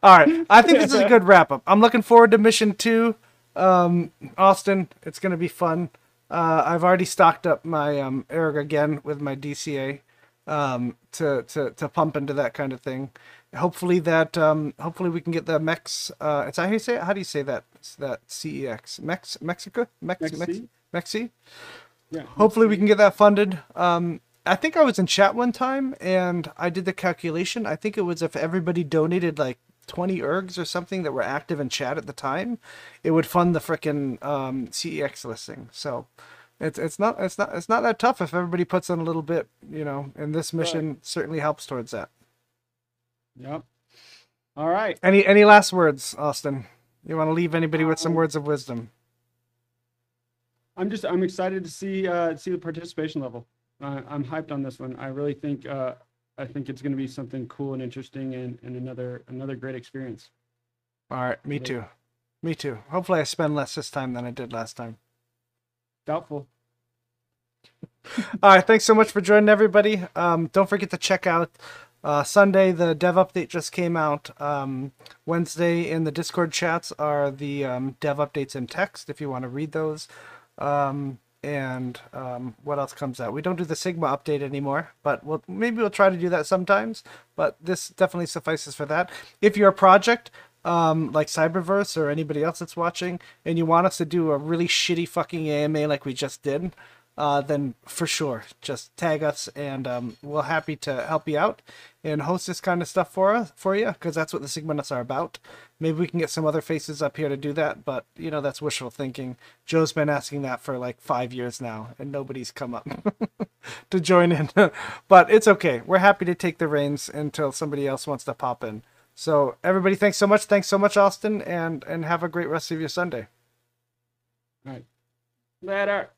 All right. I think this is a good wrap up. I'm looking forward to mission two. Um, Austin, it's going to be fun. Uh, I've already stocked up my um, Erg again with my DCA um, to, to, to pump into that kind of thing. Hopefully that um, hopefully we can get the Mex. Uh, it's how do you say it? How do you say that? It's that CEX Mex Mexico Mex Mex Mexi? Mexi. Yeah. Hopefully we can get that funded. Um, I think I was in chat one time and I did the calculation. I think it was if everybody donated like 20 ergs or something that were active in chat at the time, it would fund the frickin' um, CEX listing. So it's it's not it's not it's not that tough if everybody puts in a little bit, you know. And this mission certainly helps towards that. Yep. All right. Any any last words, Austin? You want to leave anybody with some Um, words of wisdom? I'm just I'm excited to see uh, see the participation level. Uh, I'm hyped on this one. I really think uh, I think it's going to be something cool and interesting and, and another another great experience. All right, me too. Me too. Hopefully I spend less this time than I did last time. Doubtful. All right, thanks so much for joining everybody. Um, don't forget to check out uh, Sunday. The dev update just came out. Um, Wednesday in the Discord chats are the um, dev updates in text if you want to read those. Um, and um, what else comes out? We don't do the Sigma update anymore, but we'll, maybe we'll try to do that sometimes. But this definitely suffices for that. If you're a project um, like Cyberverse or anybody else that's watching, and you want us to do a really shitty fucking AMA like we just did, uh, then for sure, just tag us, and um, we're happy to help you out and host this kind of stuff for us for you, because that's what the Sigmanauts are about. Maybe we can get some other faces up here to do that, but you know that's wishful thinking. Joe's been asking that for like five years now, and nobody's come up to join in. but it's okay. We're happy to take the reins until somebody else wants to pop in. So everybody, thanks so much. Thanks so much, Austin, and and have a great rest of your Sunday. All right. Later.